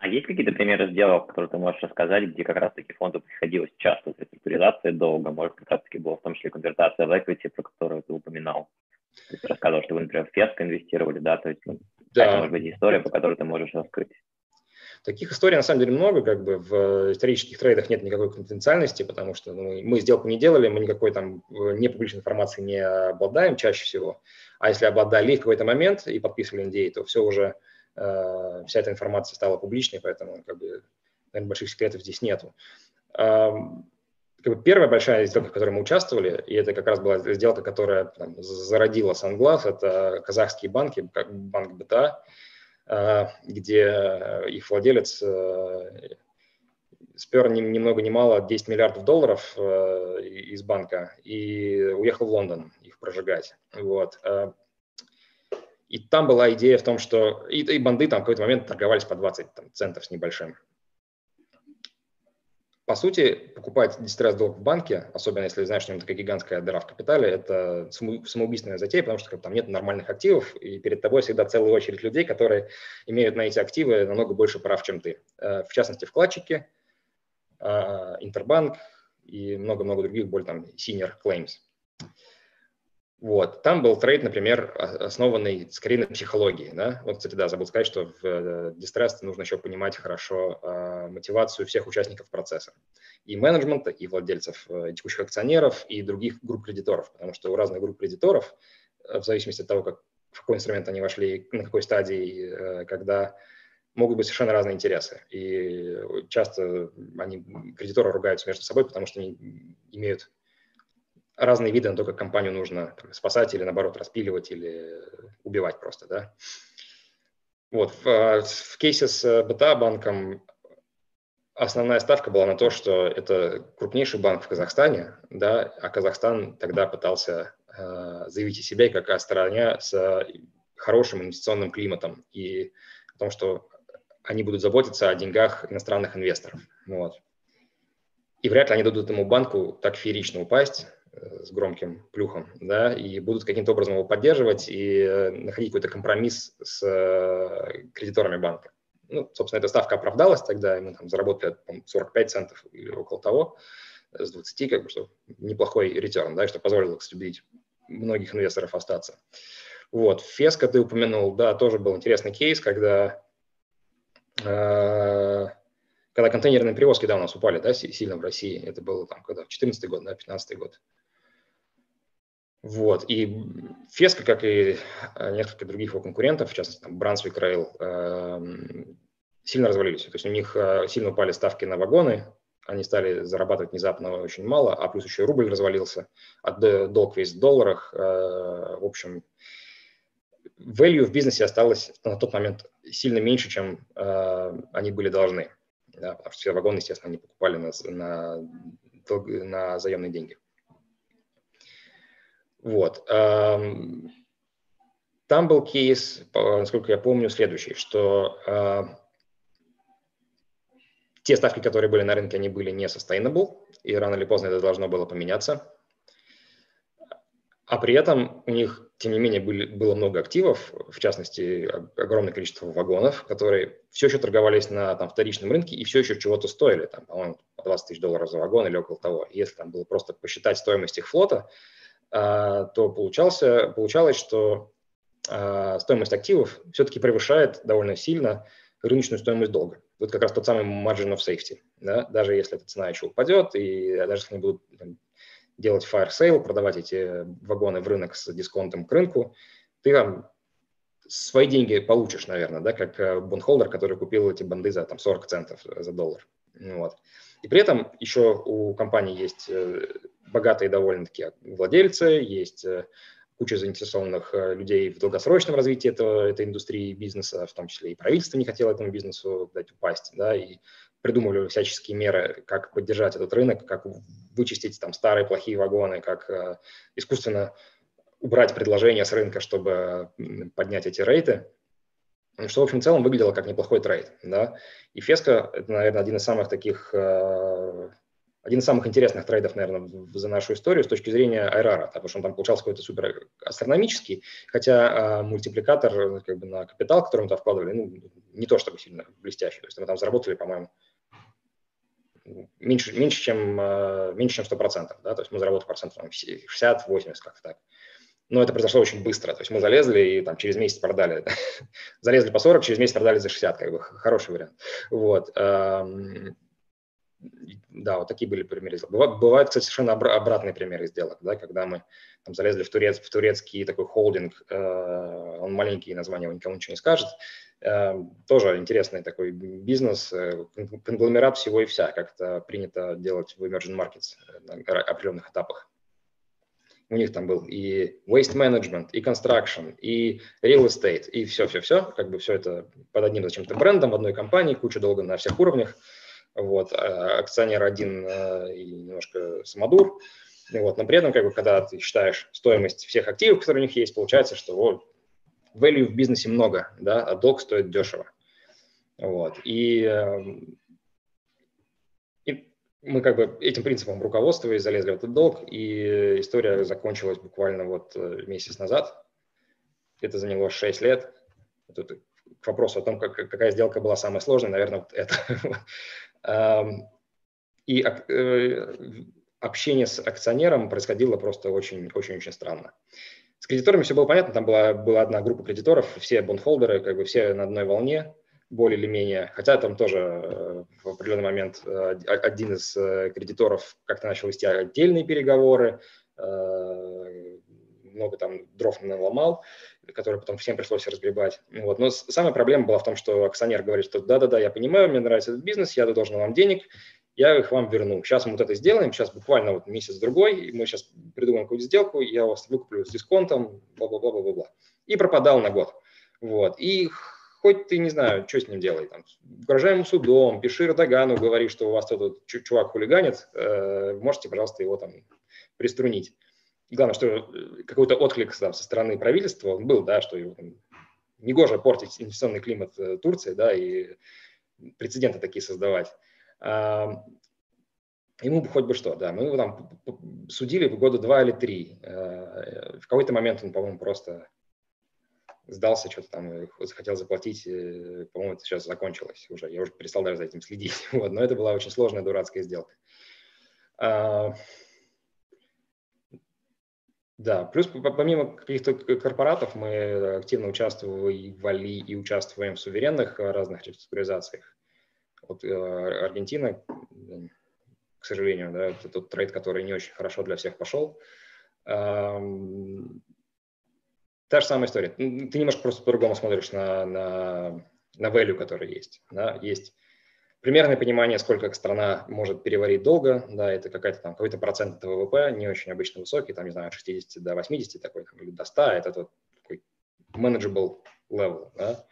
А есть какие-то примеры сделок, которые ты можешь рассказать, где как раз-таки фонду приходилось часто реструктуризация долго, может, как раз-таки была в том числе конвертация в equity, про которую ты упоминал? Ты рассказывал, что вы, например, в Феско инвестировали, да, то есть, ну, да. это может быть история, по которой ты можешь раскрыть. Таких историй на самом деле много, как бы в исторических трейдах нет никакой конфиденциальности, потому что ну, мы сделку не делали, мы никакой там э, непубличной информации не обладаем чаще всего. А если обладали в какой-то момент и подписывали NDA, то все уже, э, вся эта информация стала публичной, поэтому как бы, наверное, больших секретов здесь нету. Э, как бы первая большая сделка, в которой мы участвовали, и это как раз была сделка, которая там, зародила Sunglove, это казахские банки, как банк БТА, э, где их владелец э, спер ни, ни много ни мало 10 миллиардов долларов э, из банка и уехал в Лондон их прожигать. Вот. Э, и там была идея в том, что и, и банды там в какой-то момент торговались по 20 там, центов с небольшим. По сути, покупать дистресс долг в банке, особенно если знаешь, что у него такая гигантская дыра в капитале, это самоубийственная затея, потому что там нет нормальных активов, и перед тобой всегда целая очередь людей, которые имеют на эти активы намного больше прав, чем ты. Э, в частности, вкладчики – Интербанк и много-много других более там senior claims. Вот. Там был трейд, например, основанный скорее на психологии. Да? Вот, кстати, да, забыл сказать, что в э, дистресс нужно еще понимать хорошо э, мотивацию всех участников процесса. И менеджмента, и владельцев э, текущих акционеров, и других групп кредиторов. Потому что у разных групп кредиторов, э, в зависимости от того, как, в какой инструмент они вошли, на какой стадии, э, когда могут быть совершенно разные интересы. И часто они, кредиторы ругаются между собой, потому что они имеют разные виды на то, как компанию нужно спасать или, наоборот, распиливать или убивать просто, да. Вот, в, в кейсе с БТА банком основная ставка была на то, что это крупнейший банк в Казахстане, да, а Казахстан тогда пытался э, заявить о себе как о стране с хорошим инвестиционным климатом и о том, что они будут заботиться о деньгах иностранных инвесторов. Вот. И вряд ли они дадут этому банку так феерично упасть, Э, с громким плюхом, да, и будут каким-то образом его поддерживать и э, находить какой-то компромисс с э, кредиторами банка. Ну, собственно, эта ставка оправдалась тогда, и мы там заработали 45 центов или около того с 20, как бы, что неплохой ретерн, да, что позволило, кстати, убедить многих инвесторов остаться. Вот, Феска ты упомянул, да, тоже был интересный кейс, когда когда контейнерные перевозки, да, у нас упали, да, сильно в России, это было там, когда, 14 год, да, 15 год. Вот. И Феска, как и э, несколько других его конкурентов, в частности, там, Brunswick Rail, э, сильно развалились. То есть у них э, сильно упали ставки на вагоны, они стали зарабатывать внезапно очень мало, а плюс еще рубль развалился, а долг весь в долларах. Э, в общем, value в бизнесе осталось на тот момент сильно меньше, чем э, они были должны. Да, потому что все вагоны, естественно, они покупали на, на, на заемные деньги. Вот. Там был кейс, насколько я помню, следующий, что а, те ставки, которые были на рынке, они были не sustainable, и рано или поздно это должно было поменяться. А при этом у них, тем не менее, были, было много активов, в частности, огромное количество вагонов, которые все еще торговались на там, вторичном рынке и все еще чего-то стоили, там, по-моему, по 20 тысяч долларов за вагон или около того. Если там было просто посчитать стоимость их флота, а, то получался, получалось, что а, стоимость активов все-таки превышает довольно сильно рыночную стоимость долга. Вот как раз тот самый margin of safety. Да? Даже если эта цена еще упадет, и даже если они будут там, делать fire sale, продавать эти вагоны в рынок с дисконтом к рынку, ты там свои деньги получишь, наверное, да, как э, бонхолдер, который купил эти банды за там, 40 центов за доллар. Вот. И при этом еще у компании есть э, богатые довольно-таки владельцы, есть э, куча заинтересованных э, людей в долгосрочном развитии этого, этой индустрии бизнеса, в том числе и правительство не хотело этому бизнесу дать упасть, да, и придумывали всяческие меры, как поддержать этот рынок, как вычистить там старые плохие вагоны, как э, искусственно убрать предложения с рынка, чтобы поднять эти рейты, что, в общем, в целом выглядело как неплохой трейд. Да? И Феска – это, наверное, один из самых таких один из самых интересных трейдов, наверное, за нашу историю с точки зрения IRR, потому что он там получался какой-то супер астрономический, хотя а, мультипликатор как бы, на капитал, который мы туда вкладывали, ну, не то чтобы сильно блестящий. То есть мы там заработали, по-моему, меньше, меньше, чем, а, меньше, чем 100%. Да? То есть мы заработали процентов 60-80, как-то так. Но это произошло очень быстро. То есть мы залезли и там через месяц продали. залезли по 40, через месяц продали за 60, как бы хороший вариант. Вот да, вот такие были примеры сделок. Бывают, кстати, совершенно обратные примеры сделок, да, когда мы там залезли в, турец, в турецкий такой холдинг, э, он маленький, название его никому ничего не скажет, э, тоже интересный такой бизнес, э, конгломерат всего и вся, как это принято делать в emerging markets на определенных этапах. У них там был и waste management, и construction, и real estate, и все-все-все, как бы все это под одним зачем-то брендом в одной компании, куча долга на всех уровнях – вот, а акционер один э, и немножко самодур, вот, но при этом, как бы, когда ты считаешь стоимость всех активов, которые у них есть, получается, что вот, value в бизнесе много, да, а долг стоит дешево. Вот, и, эм, и мы как бы этим принципом руководствовались, залезли в этот долг, и история закончилась буквально вот э, месяц назад. Это заняло 6 лет. Тут к вопросу о том, как, какая сделка была самая сложная, наверное, вот это. И э, общение с акционером происходило просто очень-очень-очень странно. С кредиторами все было понятно, там была, была одна группа кредиторов, все бондхолдеры, как бы все на одной волне, более или менее, хотя там тоже э, в определенный момент э, один из кредиторов как-то начал вести отдельные переговоры, много там дров наломал, которые потом всем пришлось разгребать. Вот. Но самая проблема была в том, что акционер говорит, что да-да-да, я понимаю, мне нравится этот бизнес, я должен вам денег, я их вам верну. Сейчас мы вот это сделаем, сейчас буквально вот месяц-другой, мы сейчас придумаем какую-то сделку, я вас выкуплю с дисконтом, бла-бла-бла-бла-бла. И пропадал на год. Вот. И хоть ты, не знаю, что с ним делай, там, угрожай ему судом, пиши Эрдогану, говори, что у вас тут чувак хулиганит, э, можете, пожалуйста, его там приструнить. Главное, что э, какой-то отклик там, со стороны правительства он был, да, что его там, негоже портить инвестиционный климат э, Турции, да, и прецеденты такие создавать. А, ему бы хоть бы что, да. Мы его там судили года два или три. А, в какой-то момент он, по-моему, просто сдался, что-то там захотел заплатить. По-моему, это сейчас закончилось уже. Я уже перестал даже за этим следить. Вот. Но это была очень сложная, дурацкая сделка. А, да, плюс помимо каких-то корпоратов мы активно участвовали и участвуем в суверенных разных реструктуризациях. Вот э, Аргентина, к сожалению, да, это тот трейд, который не очень хорошо для всех пошел. Та же самая история. Ты немножко просто по-другому смотришь на, на, на value, который есть. Да? Есть примерное понимание, сколько страна может переварить долго, да, это какая-то там какой-то процент этого ВВП, не очень обычно высокий, там, не знаю, от 60 до 80 такой, там, или до 100, это вот такой manageable level, да.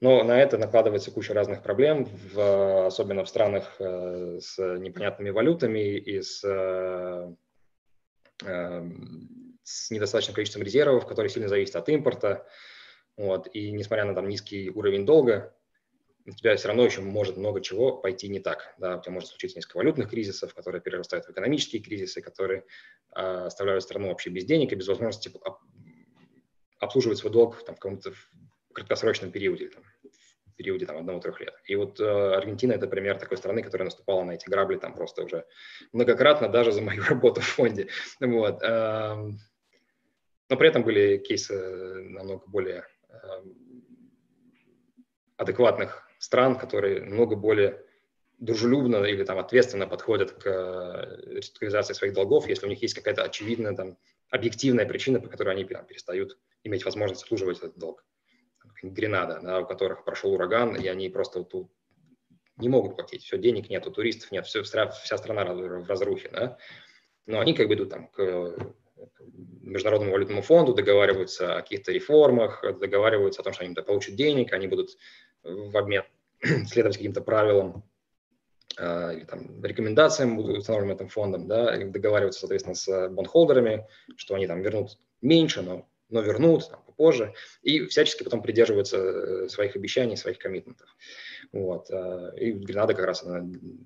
Но на это накладывается куча разных проблем, в, особенно в странах э, с непонятными валютами и с, э, э, с недостаточным количеством резервов, которые сильно зависят от импорта. Вот. И несмотря на там, низкий уровень долга, у тебя все равно еще может много чего пойти не так. Да? У тебя может случиться несколько валютных кризисов, которые перерастают в экономические кризисы, которые э, оставляют страну вообще без денег и без возможности об, обслуживать свой долг там, в каком-то краткосрочном периоде, там, в периоде там, одного-трех лет. И вот э, Аргентина – это пример такой страны, которая наступала на эти грабли там просто уже многократно, даже за мою работу в фонде. Вот. Э, но при этом были кейсы намного более э, адекватных стран, которые много более дружелюбно или там ответственно подходят к э, реструктуризации своих долгов, если у них есть какая-то очевидная там объективная причина, по которой они там, перестают иметь возможность обслуживать этот долг. Гренада, да, у которых прошел ураган, и они просто тут не могут платить, все, денег нет, туристов нет, все, вся страна в разрухе, да, но они как бы идут там к Международному валютному фонду, договариваются о каких-то реформах, договариваются о том, что они получат денег, они будут в обмен следовать каким-то правилам э, или там, рекомендациям, установленным этим фондом, да, договариваться, соответственно, с бондхолдерами, что они там вернут меньше, но, но вернут там, попозже, и всячески потом придерживаются э, своих обещаний, своих коммитментов. Вот. Э, и Гренада как раз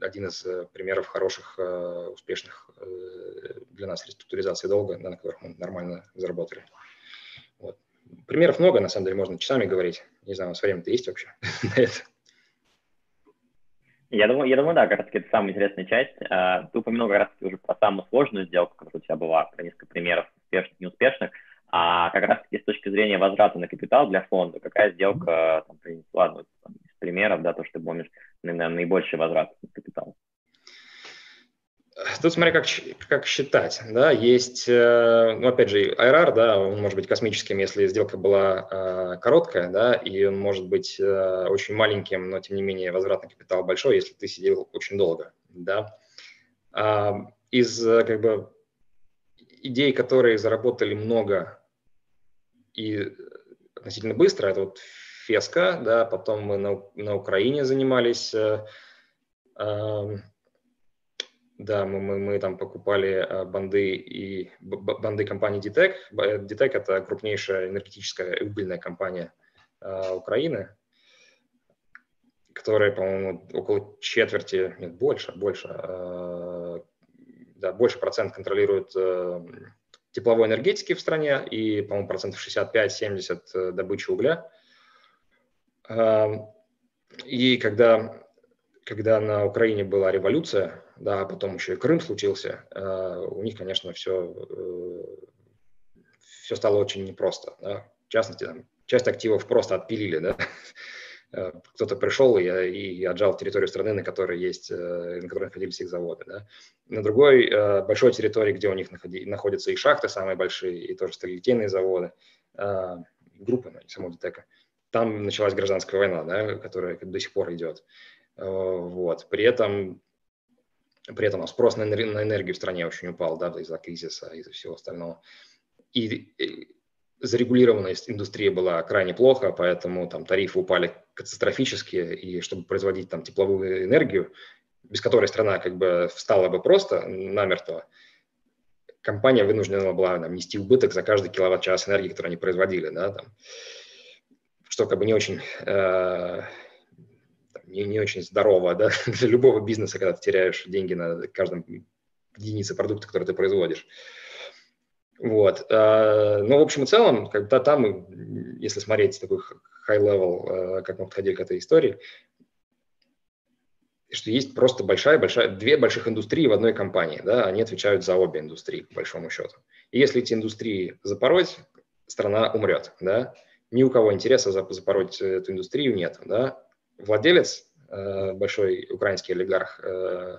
один из примеров хороших, успешных для нас реструктуризации долга, на которых мы нормально заработали. Примеров много, на самом деле, можно часами говорить. Не знаю, у нас время-то есть вообще на это? Я думаю, я думаю, да, как раз таки это самая интересная часть. А, ты упомянул как раз уже про самую сложную сделку, которая у тебя была, про несколько примеров успешных, неуспешных. А как раз таки с точки зрения возврата на капитал для фонда, какая сделка там, принесла, ну, из примеров, да, то, что ты помнишь, наверное, наибольший возврат? Тут смотря как, как считать, да, есть, э, ну, опять же, IRR, да, он может быть космическим, если сделка была э, короткая, да, и он может быть э, очень маленьким, но, тем не менее, возвратный капитал большой, если ты сидел очень долго, да. А, из, э, как бы, идей, которые заработали много и относительно быстро, это вот Феска, да, потом мы на, на Украине занимались, э, э, да, мы, мы, мы там покупали э, банды и банды компании DTEC. DTEC – это крупнейшая энергетическая и угольная компания э, Украины, которая, по-моему, около четверти, нет, больше, больше, э, да, больше процент контролирует э, тепловой энергетики в стране и, по-моему, процентов 65-70 э, добычи угля. Э, и когда когда на Украине была революция, да, а потом еще и Крым случился, э, у них, конечно, все, э, все стало очень непросто. Да. В частности, там, часть активов просто отпилили, да. Э, кто-то пришел и, и отжал территорию страны, на которой есть, на которой находились их заводы. Да. На другой большой территории, где у них находи, находятся и шахты самые большие, и тоже сталелитейные заводы, группы, ну, самого ДТЭКа, там началась гражданская война, да, которая до сих пор идет. Вот. При этом, при этом спрос на энергию в стране очень упал да, из-за кризиса, из-за всего остального. И, зарегулированность индустрии была крайне плохо, поэтому там тарифы упали катастрофически, и чтобы производить там тепловую энергию, без которой страна как бы встала бы просто намертво, компания вынуждена была там, нести убыток за каждый киловатт-час энергии, который они производили, да, там, что как бы не очень э, не, не очень здорово да, для любого бизнеса, когда ты теряешь деньги на каждом единице продукта, который ты производишь. Вот. А, Но ну, в общем и целом, когда там, если смотреть такой high-level, а, как мы подходили к этой истории, что есть просто большая-большая, две больших индустрии в одной компании, да, они отвечают за обе индустрии, по большому счету. И если эти индустрии запороть, страна умрет, да, ни у кого интереса запороть эту индустрию нет, да, владелец, э, большой украинский олигарх, э,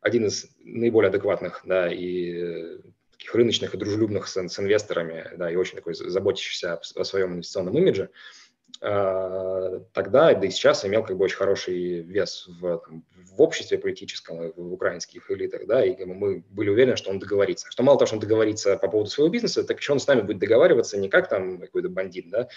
один из наиболее адекватных, да, и таких рыночных и дружелюбных с, с инвесторами, да, и очень такой заботящийся о своем инвестиционном имидже, тогда, да и сейчас имел как бы очень хороший вес в, в обществе политическом, в украинских элитах, да, и мы были уверены, что он договорится. Что мало того, что он договорится по поводу своего бизнеса, так еще он с нами будет договариваться не как там какой-то бандит, да,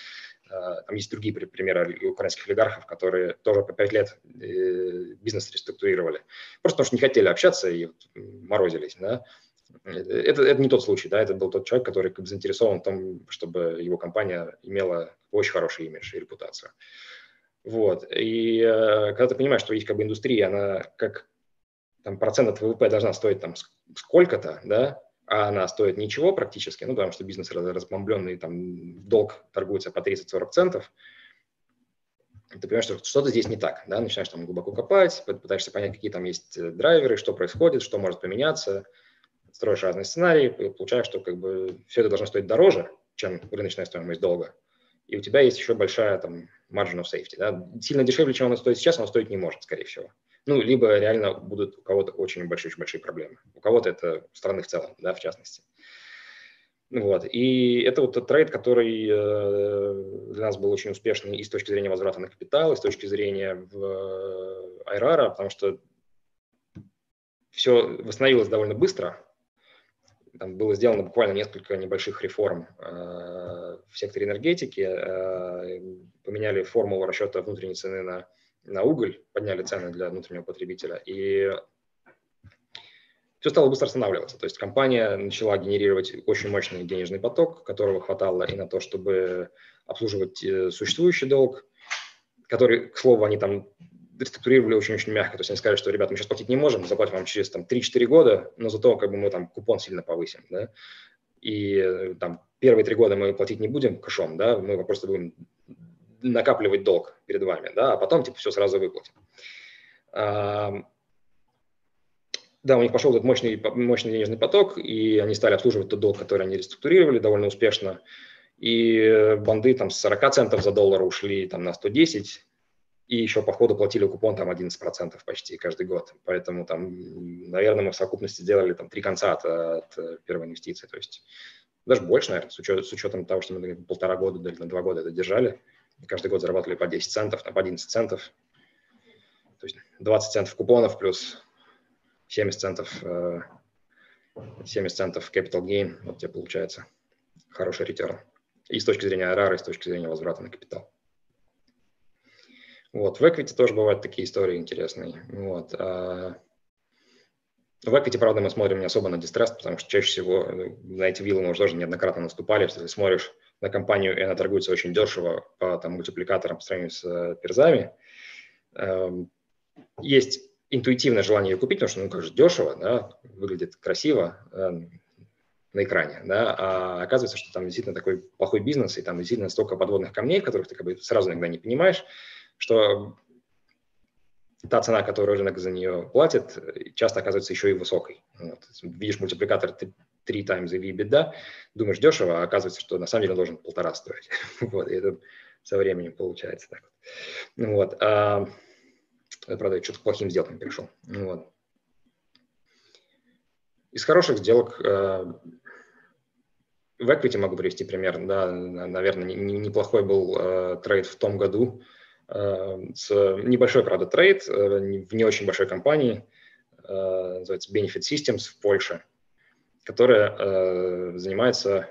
а, там есть другие примеры украинских олигархов, которые тоже по пять лет э, бизнес реструктурировали, просто потому что не хотели общаться и морозились, да, это, это не тот случай, да, это был тот человек, который как бы заинтересован в том, чтобы его компания имела очень хороший имидж и репутацию. Вот. И э, когда ты понимаешь, что есть как бы индустрия, она как там, процент от ВВП должна стоить там сколько-то, да, а она стоит ничего практически, ну, потому что бизнес разбомбленный, там, долг торгуется по 30-40 центов, ты понимаешь, что что-то здесь не так, да, начинаешь там глубоко копать, пытаешься понять, какие там есть э, драйверы, что происходит, что может поменяться, строишь разные сценарии, и получаешь, что как бы все это должно стоить дороже, чем рыночная стоимость долга. И у тебя есть еще большая там margin of safety. Да? Сильно дешевле, чем она стоит сейчас, она стоить не может, скорее всего. Ну, либо реально будут у кого-то очень большие-большие проблемы. У кого-то это страны в целом, да, в частности. Вот. И это вот тот трейд, который э, для нас был очень успешный и с точки зрения возврата на капитал, и с точки зрения в Айрара, потому что все восстановилось довольно быстро, там было сделано буквально несколько небольших реформ э, в секторе энергетики. Э, поменяли формулу расчета внутренней цены на, на уголь, подняли цены для внутреннего потребителя. И все стало быстро останавливаться. То есть компания начала генерировать очень мощный денежный поток, которого хватало и на то, чтобы обслуживать э, существующий долг, который, к слову, они там реструктурировали очень-очень мягко. То есть они сказали, что, ребята, мы сейчас платить не можем, заплатим вам через там, 3-4 года, но зато как бы мы там купон сильно повысим. Да? И э, там первые три года мы платить не будем кэшом, да, мы просто будем накапливать долг перед вами, да, а потом типа все сразу выплатим. Да, у них пошел этот мощный, мощный денежный поток, и они стали обслуживать тот долг, который они реструктурировали довольно успешно. И банды там с 40 центов за доллар ушли там на 110, и еще по ходу платили купон там 11% почти каждый год. Поэтому там, наверное, мы в совокупности сделали там три конца от, от э, первой инвестиции. То есть даже больше, наверное, с, учет, с учетом того, что мы полтора года или на два года это держали. И каждый год зарабатывали по 10 центов, по 11 центов. То есть 20 центов купонов плюс 70 центов, 70 э, центов capital gain. Вот тебе получается хороший ретерн. И с точки зрения RR, и с точки зрения возврата на капитал. Вот. В equity тоже бывают такие истории интересные. Вот. А в equity, правда, мы смотрим не особо на дистресс, потому что чаще всего э, на эти виллы мы уже тоже неоднократно наступали. Если смотришь на компанию, и она торгуется очень дешево по там, мультипликаторам по сравнению с э, перзами, эм, есть интуитивное желание ее купить, потому что, ну, как же дешево, да, выглядит красиво э, на экране, да, а оказывается, что там действительно такой плохой бизнес, и там действительно столько подводных камней, которых ты как бы сразу иногда не понимаешь, что та цена, которую рынок за нее платит, часто оказывается еще и высокой. Вот. Видишь мультипликатор 3 times EV EBITDA, думаешь дешево, а оказывается, что на самом деле должен полтора стоить. вот, и это со временем получается так. Вот. А, правда, я что-то плохим сделкам перешел. Вот. Из хороших сделок э, в equity могу привести пример. Да, наверное, неплохой был э, trade в том году. Э, с небольшой, правда, trade в не очень большой компании, называется Benefit Systems в Польше, которая занимается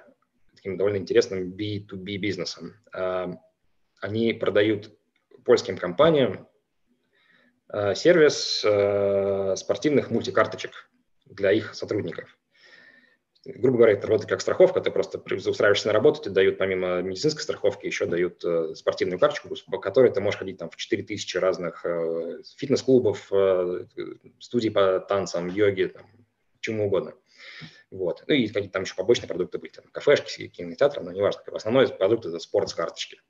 таким довольно интересным B2B бизнесом. Они продают польским компаниям сервис спортивных мультикарточек для их сотрудников. Грубо говоря, это работает как страховка, ты просто устраиваешься на работу, тебе дают помимо медицинской страховки, еще дают э, спортивную карточку, по которой ты можешь ходить там в 4000 разных э, фитнес-клубов, э, студий по танцам, йоге, там, чему угодно. Вот. Ну и какие-то там еще побочные продукты были, там, кафешки, кинотеатры, но неважно. Основной продукт – это спорт с карточки.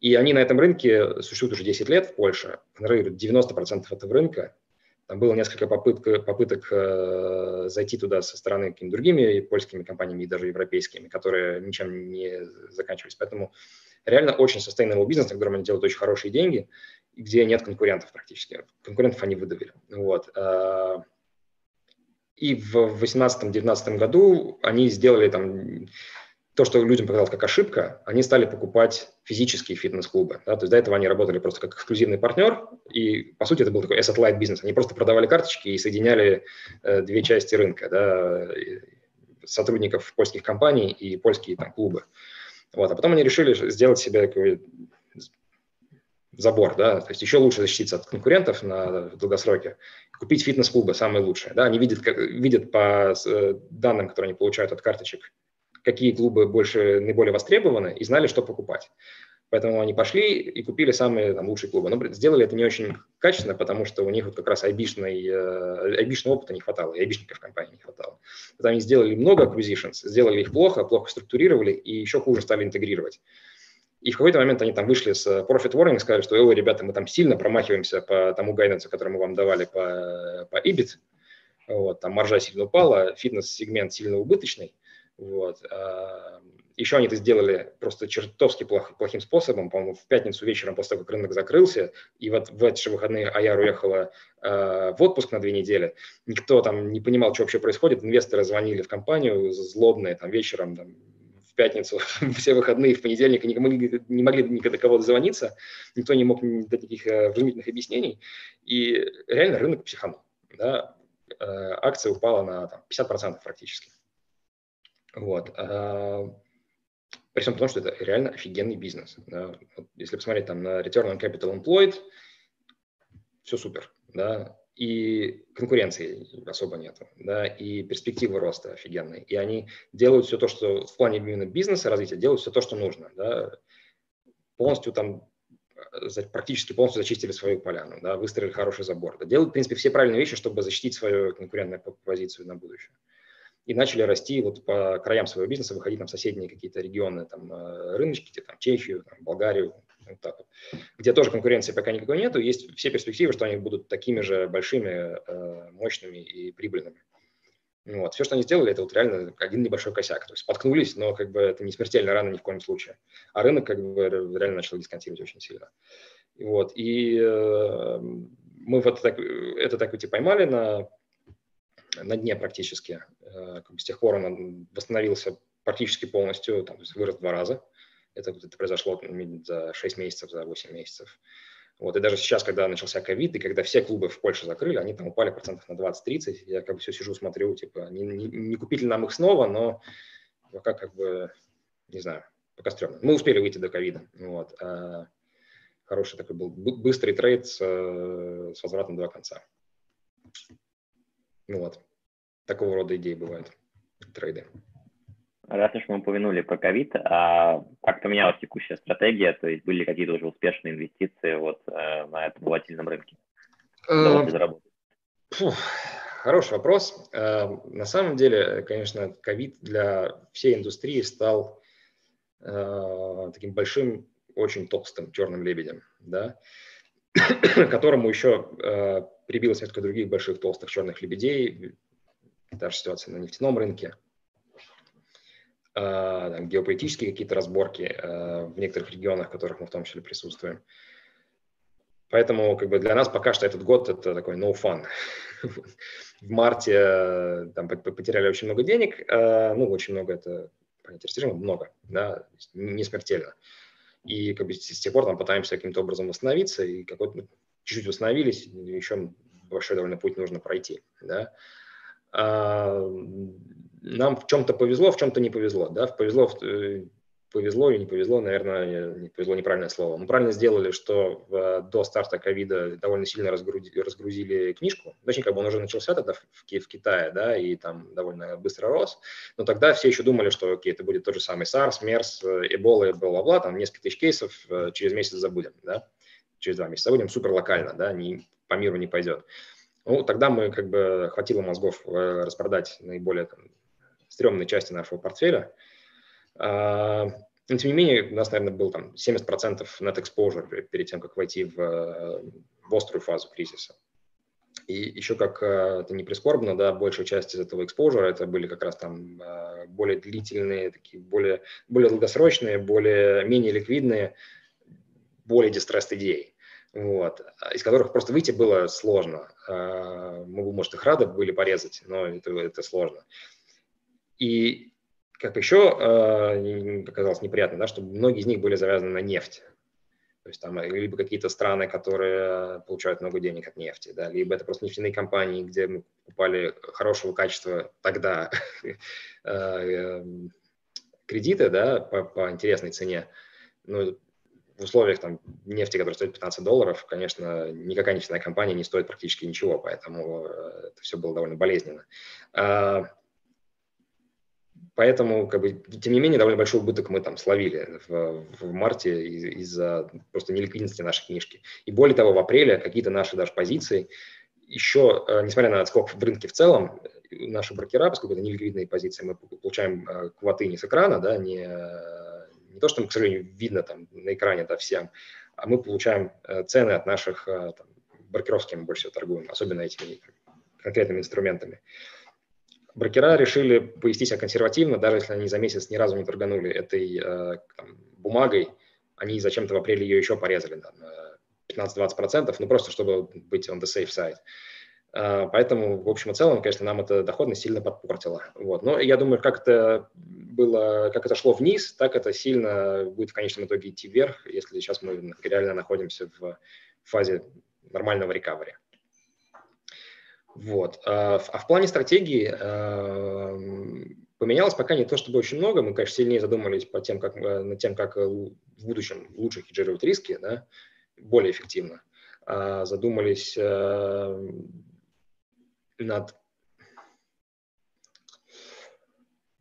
И они на этом рынке существуют уже 10 лет в Польше, контролируют 90% этого рынка, там было несколько попыток, попыток э, зайти туда со стороны какими-то другими польскими компаниями и даже европейскими, которые ничем не заканчивались. Поэтому реально очень sustainable бизнес, на котором они делают очень хорошие деньги, где нет конкурентов практически. Конкурентов они выдавили. Вот. Э, и в 2018-2019 году они сделали там то, что людям показалось как ошибка, они стали покупать физические фитнес-клубы. Да? То есть до этого они работали просто как эксклюзивный партнер, и, по сути, это был такой asset-light бизнес. Они просто продавали карточки и соединяли э, две части рынка, да? сотрудников польских компаний и польские там, клубы. Вот. А потом они решили сделать себе такой забор, да, то есть еще лучше защититься от конкурентов на долгосроке, купить фитнес-клубы, самые лучшие, да, они видят, как, видят по э, данным, которые они получают от карточек, какие клубы больше, наиболее востребованы, и знали, что покупать. Поэтому они пошли и купили самые там, лучшие клубы. Но сделали это не очень качественно, потому что у них вот как раз айбишный, э, айбишного опыта не хватало, и айбишников в компании не хватало. Поэтому они сделали много acquisitions, сделали их плохо, плохо структурировали и еще хуже стали интегрировать. И в какой-то момент они там вышли с profit warning, сказали, что, ой, ребята, мы там сильно промахиваемся по тому гайденсу, который мы вам давали по, по EBIT, вот, там маржа сильно упала, фитнес-сегмент сильно убыточный, вот. Еще они это сделали просто чертовски плох, плохим способом, по-моему, в пятницу вечером после того, как рынок закрылся, и вот в эти же выходные Аяр уехала э, в отпуск на две недели. Никто там не понимал, что вообще происходит. Инвесторы звонили в компанию злобные там вечером, там, в пятницу, все выходные, в понедельник, не могли, не могли никогда кого дозвониться, никто не мог дать никаких э, вразумительных объяснений, и реально рынок психанул. Да? Э, акция упала на там, 50% практически. Вот. А, при всем том, что это реально офигенный бизнес. Да. Вот если посмотреть там на Return on Capital Employed, все супер. Да. И конкуренции особо нет. Да, и перспективы роста офигенные. И они делают все то, что в плане именно бизнеса развития, делают все то, что нужно. Да. Полностью там практически полностью зачистили свою поляну, да, выстроили хороший забор. Да, делают, в принципе, все правильные вещи, чтобы защитить свою конкурентную позицию на будущее и начали расти вот по краям своего бизнеса, выходить на соседние какие-то регионы, там, э, рыночки, где, там, Чехию, там, Болгарию, вот так вот, где тоже конкуренции пока никакой нету, есть все перспективы, что они будут такими же большими, э, мощными и прибыльными. Вот. Все, что они сделали, это вот реально один небольшой косяк. То есть споткнулись, но как бы это не смертельно рано ни в коем случае. А рынок как бы реально начал дисконтировать очень сильно. Вот. И э, мы вот так, это так вот и поймали на на дне практически. Э, как бы с тех пор он восстановился практически полностью, там, то есть вырос в два раза. Это, это произошло за 6 месяцев, за 8 месяцев. Вот, и даже сейчас, когда начался ковид, и когда все клубы в Польше закрыли, они там упали процентов на 20-30. Я как бы все сижу, смотрю, типа, не, не, не купили нам их снова, но пока как бы, не знаю, пока стрёмно. Мы успели выйти до ковида. Вот. А хороший такой был быстрый трейд с, э, с возвратом до конца. Ну вот, такого рода идеи бывают, трейды. Раз уж мы упомянули про ковид, а как поменялась текущая стратегия? То есть были какие-то уже успешные инвестиции вот э, на этом волатильном рынке? Э, фу, хороший вопрос. Э, на самом деле, конечно, ковид для всей индустрии стал э, таким большим, очень толстым черным лебедем. Да? которому еще прибилось несколько других больших толстых черных лебедей. Та же ситуация на нефтяном рынке. Э, там, геополитические какие-то разборки э, в некоторых регионах, в которых мы в том числе присутствуем. Поэтому как бы для нас пока что этот год это такой no fun. в марте э, там, потеряли очень много денег, э, ну, очень много это понятие растяжения, много, да, не смертельно. И как бы с тех пор там пытаемся каким-то образом восстановиться, и какой-то ну, чуть-чуть восстановились, еще большой довольно путь нужно пройти, да. А, нам в чем-то повезло, в чем-то не повезло, да, повезло э, повезло или не повезло, наверное, не повезло неправильное слово. Мы правильно сделали, что в, до старта ковида довольно сильно разгрузили, разгрузили книжку. Точнее, как бы он уже начался тогда в, в, Китае, да, и там довольно быстро рос. Но тогда все еще думали, что, окей, это будет тот же самый SARS, MERS, Эбола, бла-бла-бла, там несколько тысяч кейсов, э, через месяц забудем, да, через два месяца забудем супер локально, да, не, по миру не пойдет. Ну, тогда мы как бы хватило мозгов э, распродать наиболее там, стрёмные части нашего портфеля – а, но, тем не менее, у нас, наверное, был там 70% net exposure перед тем, как войти в, в острую фазу кризиса. И еще как э, это не прискорбно, да, большая часть из этого exposure это были как раз там э, более длительные, такие более, более долгосрочные, более менее ликвидные, более distressed идеи, вот, из которых просто выйти было сложно. А, мы бы, может, их рады были порезать, но это, это сложно. И как еще э, показалось неприятно, да, что многие из них были завязаны на нефть. То есть там либо какие-то страны, которые получают много денег от нефти, да, либо это просто нефтяные компании, где мы покупали хорошего качества тогда э, кредиты, да, по, по интересной цене. Ну, в условиях там, нефти, которая стоит 15 долларов, конечно, никакая нефтяная компания не стоит практически ничего, поэтому э, это все было довольно болезненно. А, Поэтому, как бы, тем не менее, довольно большой убыток мы там словили в, в марте из-за просто неликвидности нашей книжки. И более того, в апреле какие-то наши даже позиции еще, э, несмотря на отскок в рынке в целом, наши брокера, поскольку это неликвидные позиции, мы получаем э, квоты не с экрана, да, не, не то, что, к сожалению, видно там на экране да, всем, а мы получаем э, цены от наших там, брокеров, с кем мы больше всего торгуем, особенно этими конкретными инструментами. Брокера решили повести себя консервативно, даже если они за месяц ни разу не торганули этой э, там, бумагой, они зачем-то в апреле ее еще порезали да, на 15-20%, ну просто чтобы быть on the safe side. Uh, поэтому, в общем и целом, конечно, нам эта доходность сильно подпортила. Вот. Но я думаю, как это было, как это шло вниз, так это сильно будет в конечном итоге идти вверх, если сейчас мы реально находимся в фазе нормального рекавери. Вот. А, а в плане стратегии эм, поменялось пока не то чтобы очень много. Мы, конечно, сильнее задумались по тем, как, э, над тем, как в будущем лучше хеджировать риски, да, более эффективно. А, задумались эм, над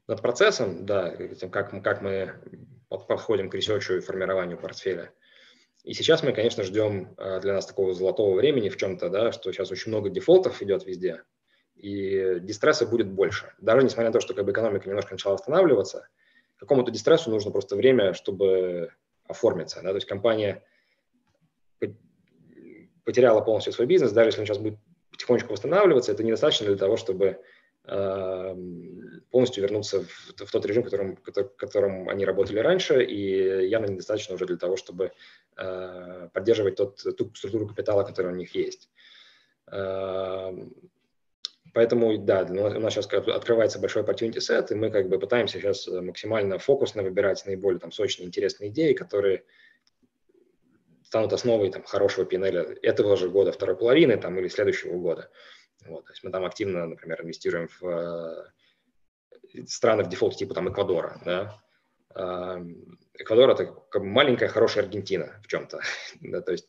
над процессом, да, как, как мы подходим к research у и формированию портфеля. И сейчас мы, конечно, ждем э, для нас такого золотого времени в чем-то, да, что сейчас очень много дефолтов идет везде, и дистресса будет больше. Даже несмотря на то, что как бы, экономика немножко начала восстанавливаться, какому-то дистрессу нужно просто время, чтобы оформиться. Да? То есть компания потеряла полностью свой бизнес, даже если он сейчас будет потихонечку восстанавливаться, это недостаточно для того, чтобы Эм, полностью вернуться в, в тот режим, которым, которым они работали раньше, и явно недостаточно уже для того, чтобы э, поддерживать тот, ту структуру капитала, которая у них есть. Э, поэтому, да, у нас сейчас открывается большой opportunity set, и мы как бы пытаемся сейчас максимально фокусно выбирать наиболее там, сочные, интересные идеи, которые станут основой там, хорошего PNL этого же года, второй половины там, или следующего года. Вот, то есть мы там активно, например, инвестируем в э, страны в дефолте типа там Эквадора. Да? Э, Эквадор – это маленькая хорошая Аргентина в чем-то. да, то есть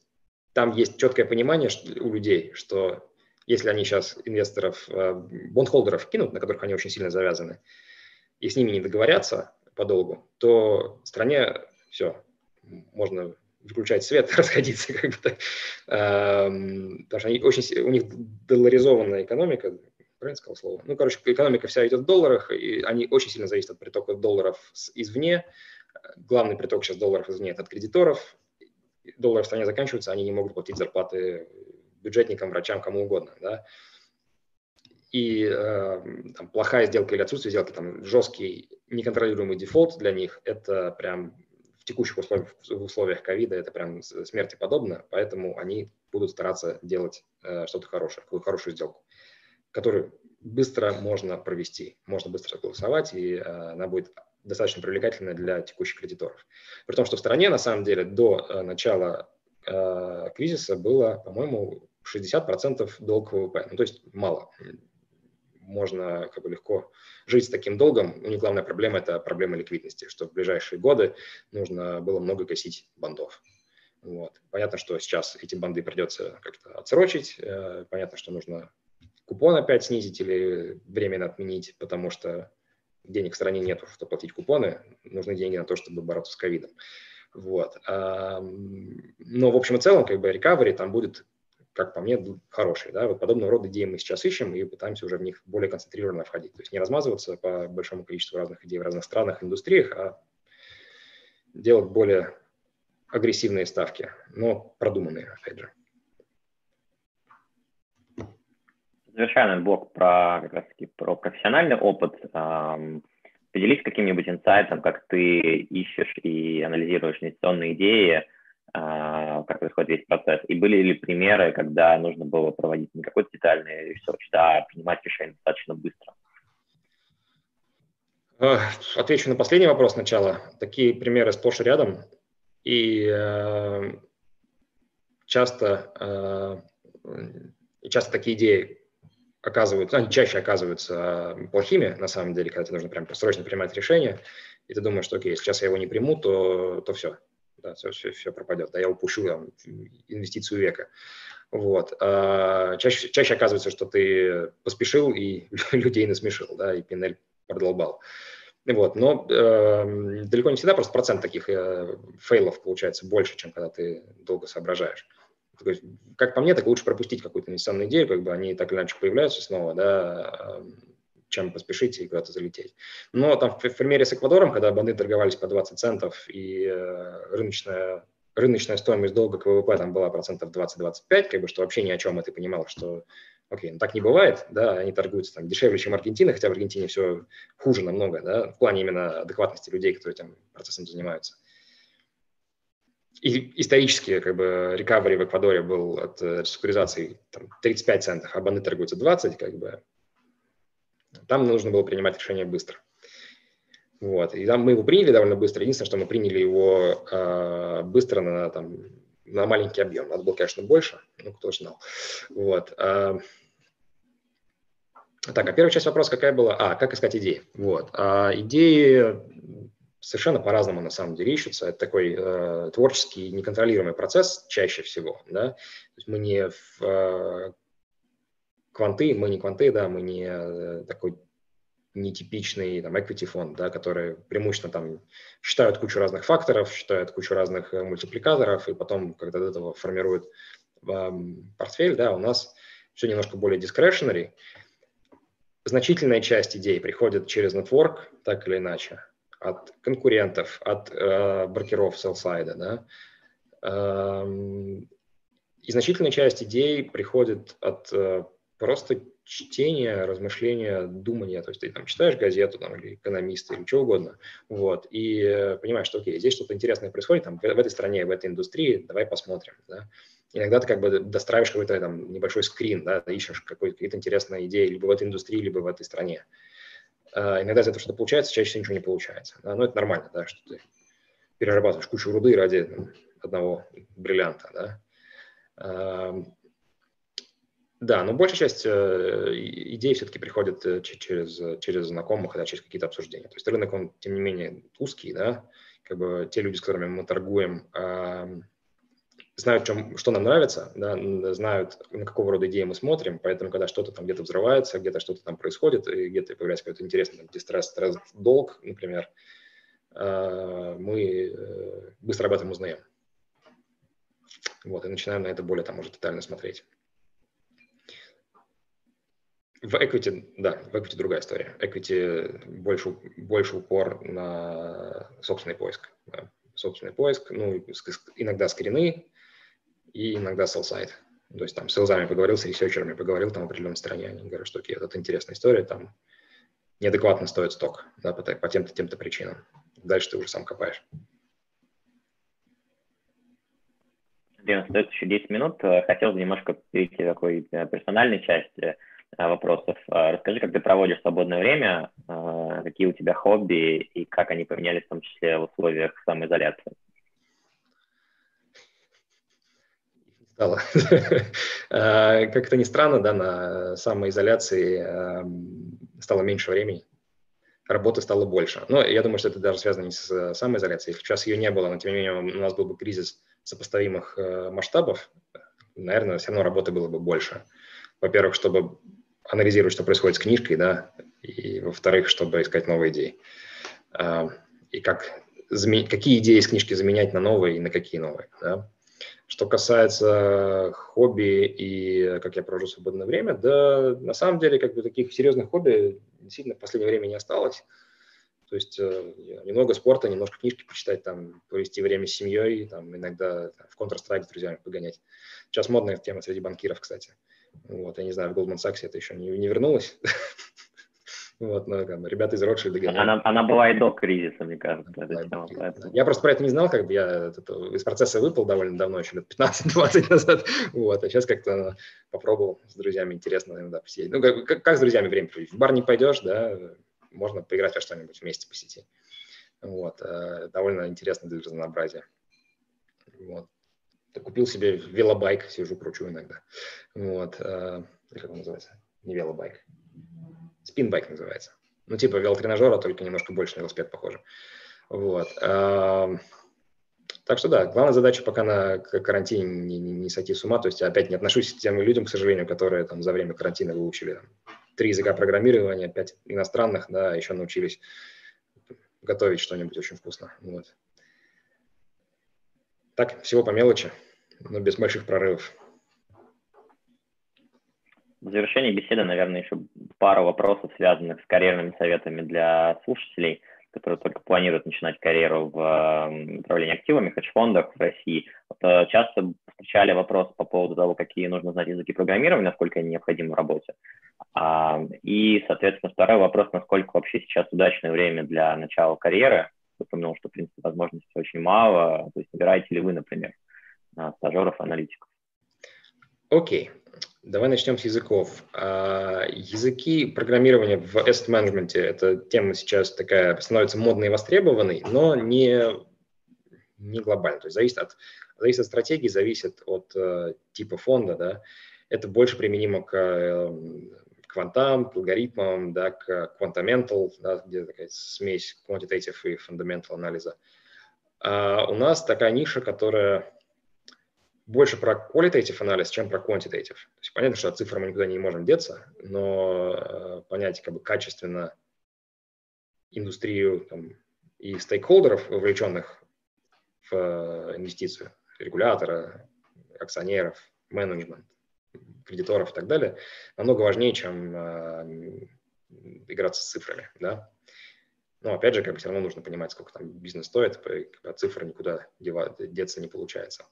там есть четкое понимание у людей, что если они сейчас инвесторов, э, бондхолдеров кинут, на которых они очень сильно завязаны, и с ними не договорятся подолгу, то стране все, можно выключать свет, расходиться, как бы так. Эм, потому что они очень, у них долларизованная экономика, правильно сказал слово? Ну, короче, экономика вся идет в долларах, и они очень сильно зависят от притока долларов извне. Главный приток сейчас долларов извне – это от кредиторов. доллары в стране заканчиваются, они не могут платить зарплаты бюджетникам, врачам, кому угодно, да, и э, там, плохая сделка или отсутствие сделки, там, жесткий неконтролируемый дефолт для них, это прям в текущих условиях, в условиях ковида, это прям смерти подобно, поэтому они будут стараться делать э, что-то хорошее, какую хорошую сделку, которую быстро можно провести, можно быстро голосовать, и э, она будет достаточно привлекательная для текущих кредиторов. При том, что в стране, на самом деле, до э, начала э, кризиса было, по-моему, 60% долг ВВП. Ну, то есть мало. Можно как бы легко жить с таким долгом. У них главная проблема – это проблема ликвидности, что в ближайшие годы нужно было много гасить бандов. Вот. Понятно, что сейчас эти банды придется как-то отсрочить. Э, понятно, что нужно купон опять снизить или временно отменить, потому что денег в стране нет, чтобы платить купоны, нужны деньги на то, чтобы бороться с ковидом. Вот. Но в общем и целом, как бы, recovery там будет, как по мне, хороший. Да? Вот подобного рода идеи мы сейчас ищем и пытаемся уже в них более концентрированно входить. То есть не размазываться по большому количеству разных идей в разных странах, индустриях, а делать более агрессивные ставки, но продуманные, опять же. завершаем блок про как раз таки про профессиональный опыт. Поделись каким-нибудь инсайтом, как ты ищешь и анализируешь инвестиционные идеи, как происходит весь процесс. И были ли примеры, когда нужно было проводить не какой-то детальный research, а принимать решения достаточно быстро? Отвечу на последний вопрос сначала. Такие примеры сплошь и рядом. И э, часто, э, часто такие идеи оказываются, они чаще оказываются э, плохими, на самом деле, когда тебе нужно прям срочно принимать решение, и ты думаешь, что окей, сейчас я его не приму, то, то все, да, все, все, все пропадет, да, я упущу там, инвестицию века. Вот. А чаще, чаще оказывается, что ты поспешил и людей насмешил, да, и пинель продолбал. Вот. Но э, далеко не всегда просто процент таких э, фейлов получается больше, чем когда ты долго соображаешь. То есть, как по мне, так лучше пропустить какую-то инвестиционную идею, как бы они так или иначе появляются снова, да, чем поспешить и куда-то залететь. Но там в, в примере с Эквадором, когда банды торговались по 20 центов и э, рыночная, рыночная стоимость долга к ВВП там была процентов 20-25, как бы, что вообще ни о чем, и ты понимал, что окей, ну так не бывает, да, они торгуются там дешевле, чем Аргентина, хотя в Аргентине все хуже намного, да, в плане именно адекватности людей, которые этим процессом занимаются и исторически как бы рекавери в Эквадоре был от э, реструктуризации там, 35 центов, а банды торгуются 20, как бы. Там нужно было принимать решение быстро. Вот. И там мы его приняли довольно быстро. Единственное, что мы приняли его э, быстро на, там, на маленький объем. Надо было, конечно, больше, ну, кто знал. Вот. Э, так, а первая часть вопроса какая была? А, как искать идеи? Вот. А, идеи совершенно по-разному на самом деле ищутся. Это такой э, творческий неконтролируемый процесс чаще всего. Да? То есть мы не в, э, кванты, мы не кванты, да, мы не э, такой нетипичный там equity фонд, да, который преимущественно там считают кучу разных факторов, считают кучу разных э, мультипликаторов, и потом, когда от этого формируют э, портфель, да, у нас все немножко более discretionary. Значительная часть идей приходит через нетворк, так или иначе от конкурентов, от э, брокеров селсайда, да, эм, и значительная часть идей приходит от э, просто чтения, размышления, думания. То есть ты там читаешь газету там, или экономиста или что угодно, вот, и э, понимаешь, что окей, здесь что-то интересное происходит там, в, этой стране, в этой индустрии, давай посмотрим. Да? Иногда ты как бы достраиваешь какой-то там небольшой скрин, да, ищешь какие-то интересные идеи либо в этой индустрии, либо в этой стране. А, иногда из этого что-то получается, чаще всего ничего не получается. Да? Но это нормально, да, что ты перерабатываешь кучу руды ради ну, одного бриллианта. Да? Да, но большая часть э, идей все-таки приходит э, через, через знакомых, да, через какие-то обсуждения. То есть рынок, он, тем не менее, узкий, да, как бы те люди, с которыми мы торгуем, знают, чем, что нам нравится, да, знают, на какого рода идеи мы смотрим, поэтому, когда что-то там где-то взрывается, где-то что-то там происходит, и где-то появляется какой-то интересный там, дистресс, стресс, долг, например, э, мы э, быстро об этом узнаем. Вот, и начинаем на это более там уже детально смотреть. В equity, да, в equity другая история. Equity больше, больше упор на собственный поиск. Да собственный поиск, ну, иногда скрины и иногда sell-side. То есть там с селзами поговорил, с ресерчерами поговорил там в определенной стране, они говорят, что окей, это интересная история, там неадекватно стоит сток, да, по, по тем-то, тем-то причинам. Дальше ты уже сам копаешь. Остается еще 10 минут. Хотел немножко перейти к такой э, персональной части вопросов. Э, расскажи, как ты проводишь свободное время, какие у тебя хобби и как они поменялись, в том числе в условиях самоизоляции. стало. Как это ни странно, да, на самоизоляции стало меньше времени, работы стало больше. Но я думаю, что это даже связано не с самоизоляцией. Сейчас ее не было, но тем не менее у нас был бы кризис сопоставимых э, масштабов, наверное, все равно работы было бы больше. Во-первых, чтобы анализировать, что происходит с книжкой, да, и во-вторых, чтобы искать новые идеи. И как, какие идеи из книжки заменять на новые и на какие новые, да. Что касается хобби и как я провожу свободное время, да, на самом деле, как бы таких серьезных хобби действительно в последнее время не осталось. То есть э, немного спорта, немножко книжки почитать, там, провести время с семьей, там, иногда там, в Counter-Strike с друзьями погонять. Сейчас модная тема среди банкиров, кстати. Вот, я не знаю, в Goldman Sachs это еще не, не вернулось. Вот, но как бы, ребята из Ротшильда говорят. Она, она была и до кризиса, мне кажется. Тема, я просто про это не знал, как бы я это, из процесса выпал довольно давно, еще лет 15-20 назад. Вот, а сейчас как-то попробовал с друзьями, интересно иногда посидеть. Ну, как, как с друзьями время проводить? В бар не пойдешь, да, можно поиграть во что-нибудь вместе по сети. Вот, э, довольно интересно для разнообразия. Вот. Купил себе велобайк, сижу, кручу иногда. Вот, э, как он называется? Не велобайк. Спинбайк называется. Ну, типа велотренажера, только немножко больше на велосипед похоже. Вот. Э, так что да, главная задача пока на карантине не, не, не сойти с ума. То есть я опять не отношусь к тем людям, к сожалению, которые там за время карантина выучили там, три языка программирования, пять иностранных, да, еще научились готовить что-нибудь очень вкусно. Вот. Так, всего по мелочи, но без больших прорывов. В завершении беседы, наверное, еще пару вопросов, связанных с карьерными советами для слушателей – которые только планируют начинать карьеру в управлении активами, хедж-фондах в России, э, часто встречали вопрос по поводу того, какие нужно знать языки программирования, насколько они необходимы в работе. А, и, соответственно, второй вопрос, насколько вообще сейчас удачное время для начала карьеры. Упомянул, что, в принципе, возможностей очень мало. То есть набираете ли вы, например, стажеров, аналитиков? Окей. Давай начнем с языков. А, языки программирования в asset management – это тема сейчас такая, становится модной и востребованной, но не, не глобально. То есть зависит от, зависит от стратегии, зависит от uh, типа фонда. Да? Это больше применимо к uh, квантам, к алгоритмам, да, к quantamental, да, где такая смесь quantitative и fundamental анализа. А у нас такая ниша, которая больше про qualitative анализ, чем про quantitative. То есть понятно, что от цифр мы никуда не можем деться, но э, понять как бы качественно индустрию там, и стейкхолдеров, вовлеченных в э, инвестицию, регулятора, акционеров, менеджмент, кредиторов и так далее, намного важнее, чем э, играться с цифрами. Да? Но опять же, как бы все равно нужно понимать, сколько там бизнес стоит, от цифр никуда деться не получается.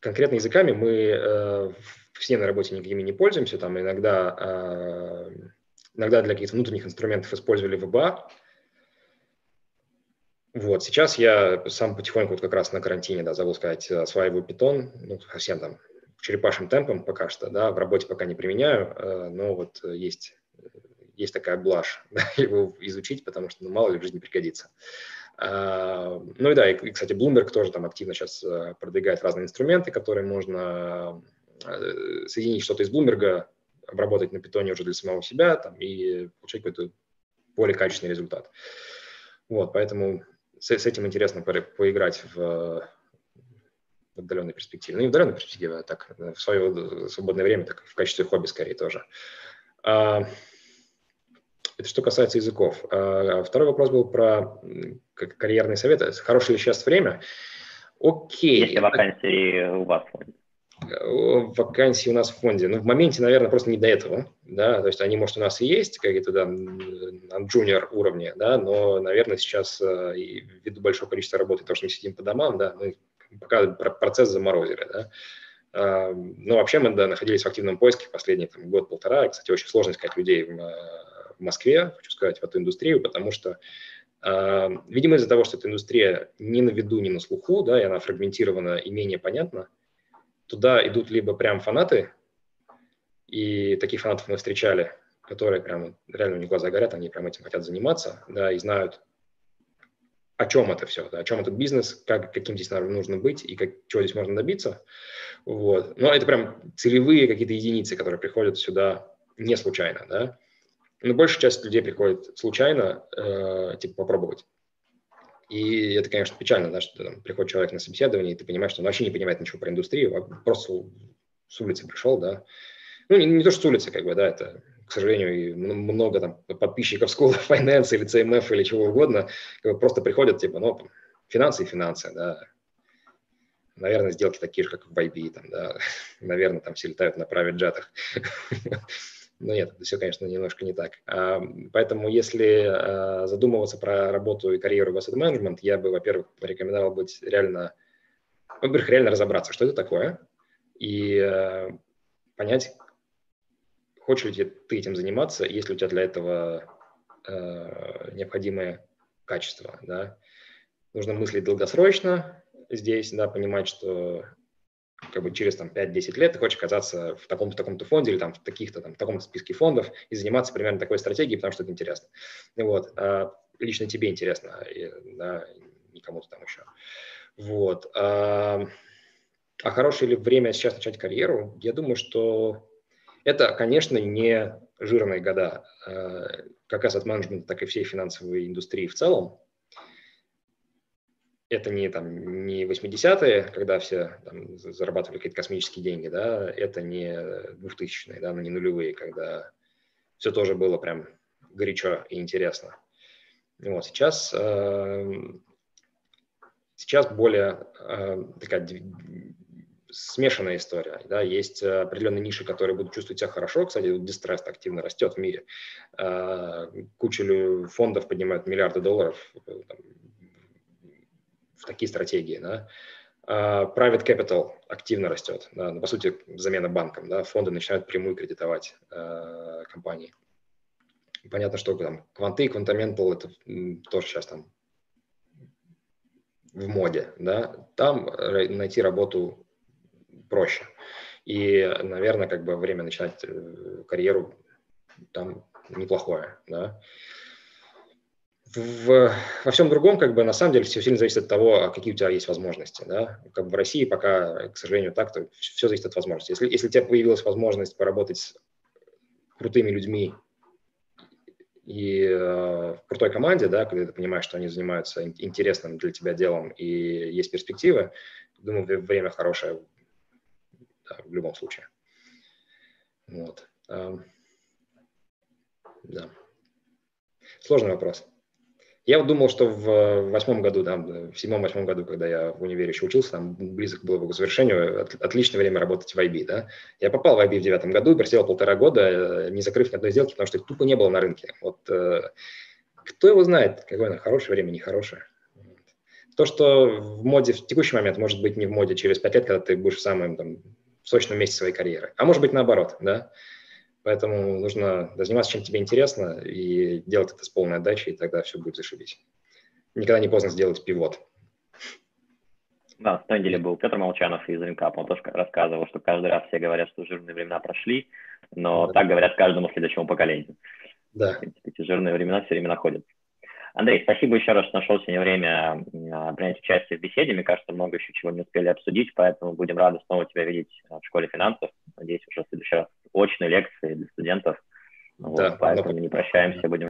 Конкретно языками мы э, в повседневной работе никакими не пользуемся, там иногда, а, иногда для каких-то внутренних инструментов использовали VBA. Вот, сейчас я сам потихоньку вот как раз на карантине, да, забыл сказать, осваиваю Python, ну, совсем там черепашим темпом пока что, да, в работе пока не применяю, э, но вот есть есть такая блажь да, его изучить, потому что ну, мало ли в жизни пригодится. А, ну и да, и, кстати, Bloomberg тоже там активно сейчас э, продвигает разные инструменты, которые можно э, соединить что-то из Bloomberg, обработать на питоне уже для самого себя там, и получить какой-то более качественный результат. Вот, поэтому с, с этим интересно по, поиграть в, в отдаленной перспективе. Ну, не в отдаленной перспективе, а так, в свое свободное время, так в качестве хобби скорее тоже. А, это что касается языков. А, второй вопрос был про карьерные советы. Хорошее ли сейчас время? Окей. Есть ли вакансии у вас? вакансий у нас в фонде? Ну, в моменте, наверное, просто не до этого, да, то есть они, может, у нас и есть какие-то, да, на джуниор уровне, да, но, наверное, сейчас э, и ввиду большого количества работы, потому что мы сидим по домам, да, мы пока процесс заморозили, да, а, но вообще мы, да, находились в активном поиске последний там, год-полтора, кстати, очень сложно искать людей в, в Москве, хочу сказать, в эту индустрию, потому что а, Видимо, из-за того, что эта индустрия не на виду, не на слуху, да, и она фрагментирована и менее понятна, туда идут либо прям фанаты, и таких фанатов мы встречали, которые прям реально у них глаза горят, они прям этим хотят заниматься, да, и знают, о чем это все, да, о чем этот бизнес, как, каким здесь нужно быть и как, чего здесь можно добиться. Вот. Но это прям целевые какие-то единицы, которые приходят сюда не случайно, да. Но большая часть людей приходит случайно, э, типа попробовать. И это, конечно, печально, да, что там, приходит человек на собеседование, и ты понимаешь, что он вообще не понимает ничего про индустрию, а просто с улицы пришел, да. Ну, не, не то, что с улицы, как бы, да, это, к сожалению, много там подписчиков School of Finance или CMF или чего угодно, просто приходят, типа, ну, финансы и финансы, да. Наверное, сделки такие же, как в IB, там, да. Наверное, там все летают на private джетах. Но нет, все, конечно, немножко не так. Поэтому, если а, задумываться про работу и карьеру в asset management, я бы, во-первых, порекомендовал быть реально, во-первых, реально разобраться, что это такое, и а, понять, хочешь ли ты этим заниматься, есть ли у тебя для этого а, необходимые качества. Да? Нужно мыслить долгосрочно здесь, да, понимать, что как бы через там, 5-10 лет ты хочешь оказаться в таком-то таком-то фонде или там, в таких-то там, в таком списке фондов и заниматься примерно такой стратегией, потому что это интересно. Вот. А лично тебе интересно, и, да, не кому-то там еще. Вот. А, а хорошее ли время сейчас начать карьеру? Я думаю, что это, конечно, не жирные года, а, как раз от так и всей финансовой индустрии в целом это не, там, не 80-е, когда все там, зарабатывали какие-то космические деньги, да, это не 2000-е, да, но не нулевые, когда все тоже было прям горячо и интересно. Вот, сейчас, э, сейчас более э, такая смешанная история. Да? Есть определенные ниши, которые будут чувствовать себя хорошо. Кстати, дистресс активно растет в мире. Э, куча фондов поднимают миллиарды долларов, там, в такие стратегии. Да. Private capital активно растет, да, ну, по сути, замена банком, да, фонды начинают прямую кредитовать компании. Понятно, что там кванты, квантаментал, это тоже сейчас там в моде, да, там найти работу проще. И, наверное, как бы время начинать э, карьеру там неплохое, да. В, во всем другом, как бы, на самом деле, все сильно зависит от того, а какие у тебя есть возможности. Да? Как бы в России пока, к сожалению, так, то все зависит от возможности. Если, если у тебя появилась возможность поработать с крутыми людьми и э, в крутой команде, да, когда ты понимаешь, что они занимаются интересным для тебя делом и есть перспективы, думаю, время хорошее да, в любом случае. Вот. Да. Сложный вопрос. Я вот думал, что в восьмом году, да, в седьмом-восьмом году, когда я в универе еще учился, там близок был к завершению, от, отличное время работать в IB, да. Я попал в IB в девятом году, просидел полтора года, э, не закрыв ни одной сделки, потому что их тупо не было на рынке. Вот э, кто его знает, какое оно хорошее время, нехорошее. То, что в моде в текущий момент может быть не в моде через пять лет, когда ты будешь в самом там, сочном месте своей карьеры, а может быть наоборот, да. Поэтому нужно заниматься чем тебе интересно и делать это с полной отдачей, и тогда все будет зашибись. Никогда не поздно сделать пивот. Да, на неделе был Петр Молчанов из Ринкап, он тоже рассказывал, что каждый раз все говорят, что жирные времена прошли, но да. так говорят каждому следующему поколению. Да. В эти жирные времена все время находятся. Андрей, спасибо еще раз, что нашел сегодня время а, принять участие в беседе. Мне кажется, много еще чего не успели обсудить, поэтому будем рады снова тебя видеть в школе финансов. Надеюсь, уже в следующий раз очные лекции для студентов. Да, вот, поэтому но... не прощаемся, будем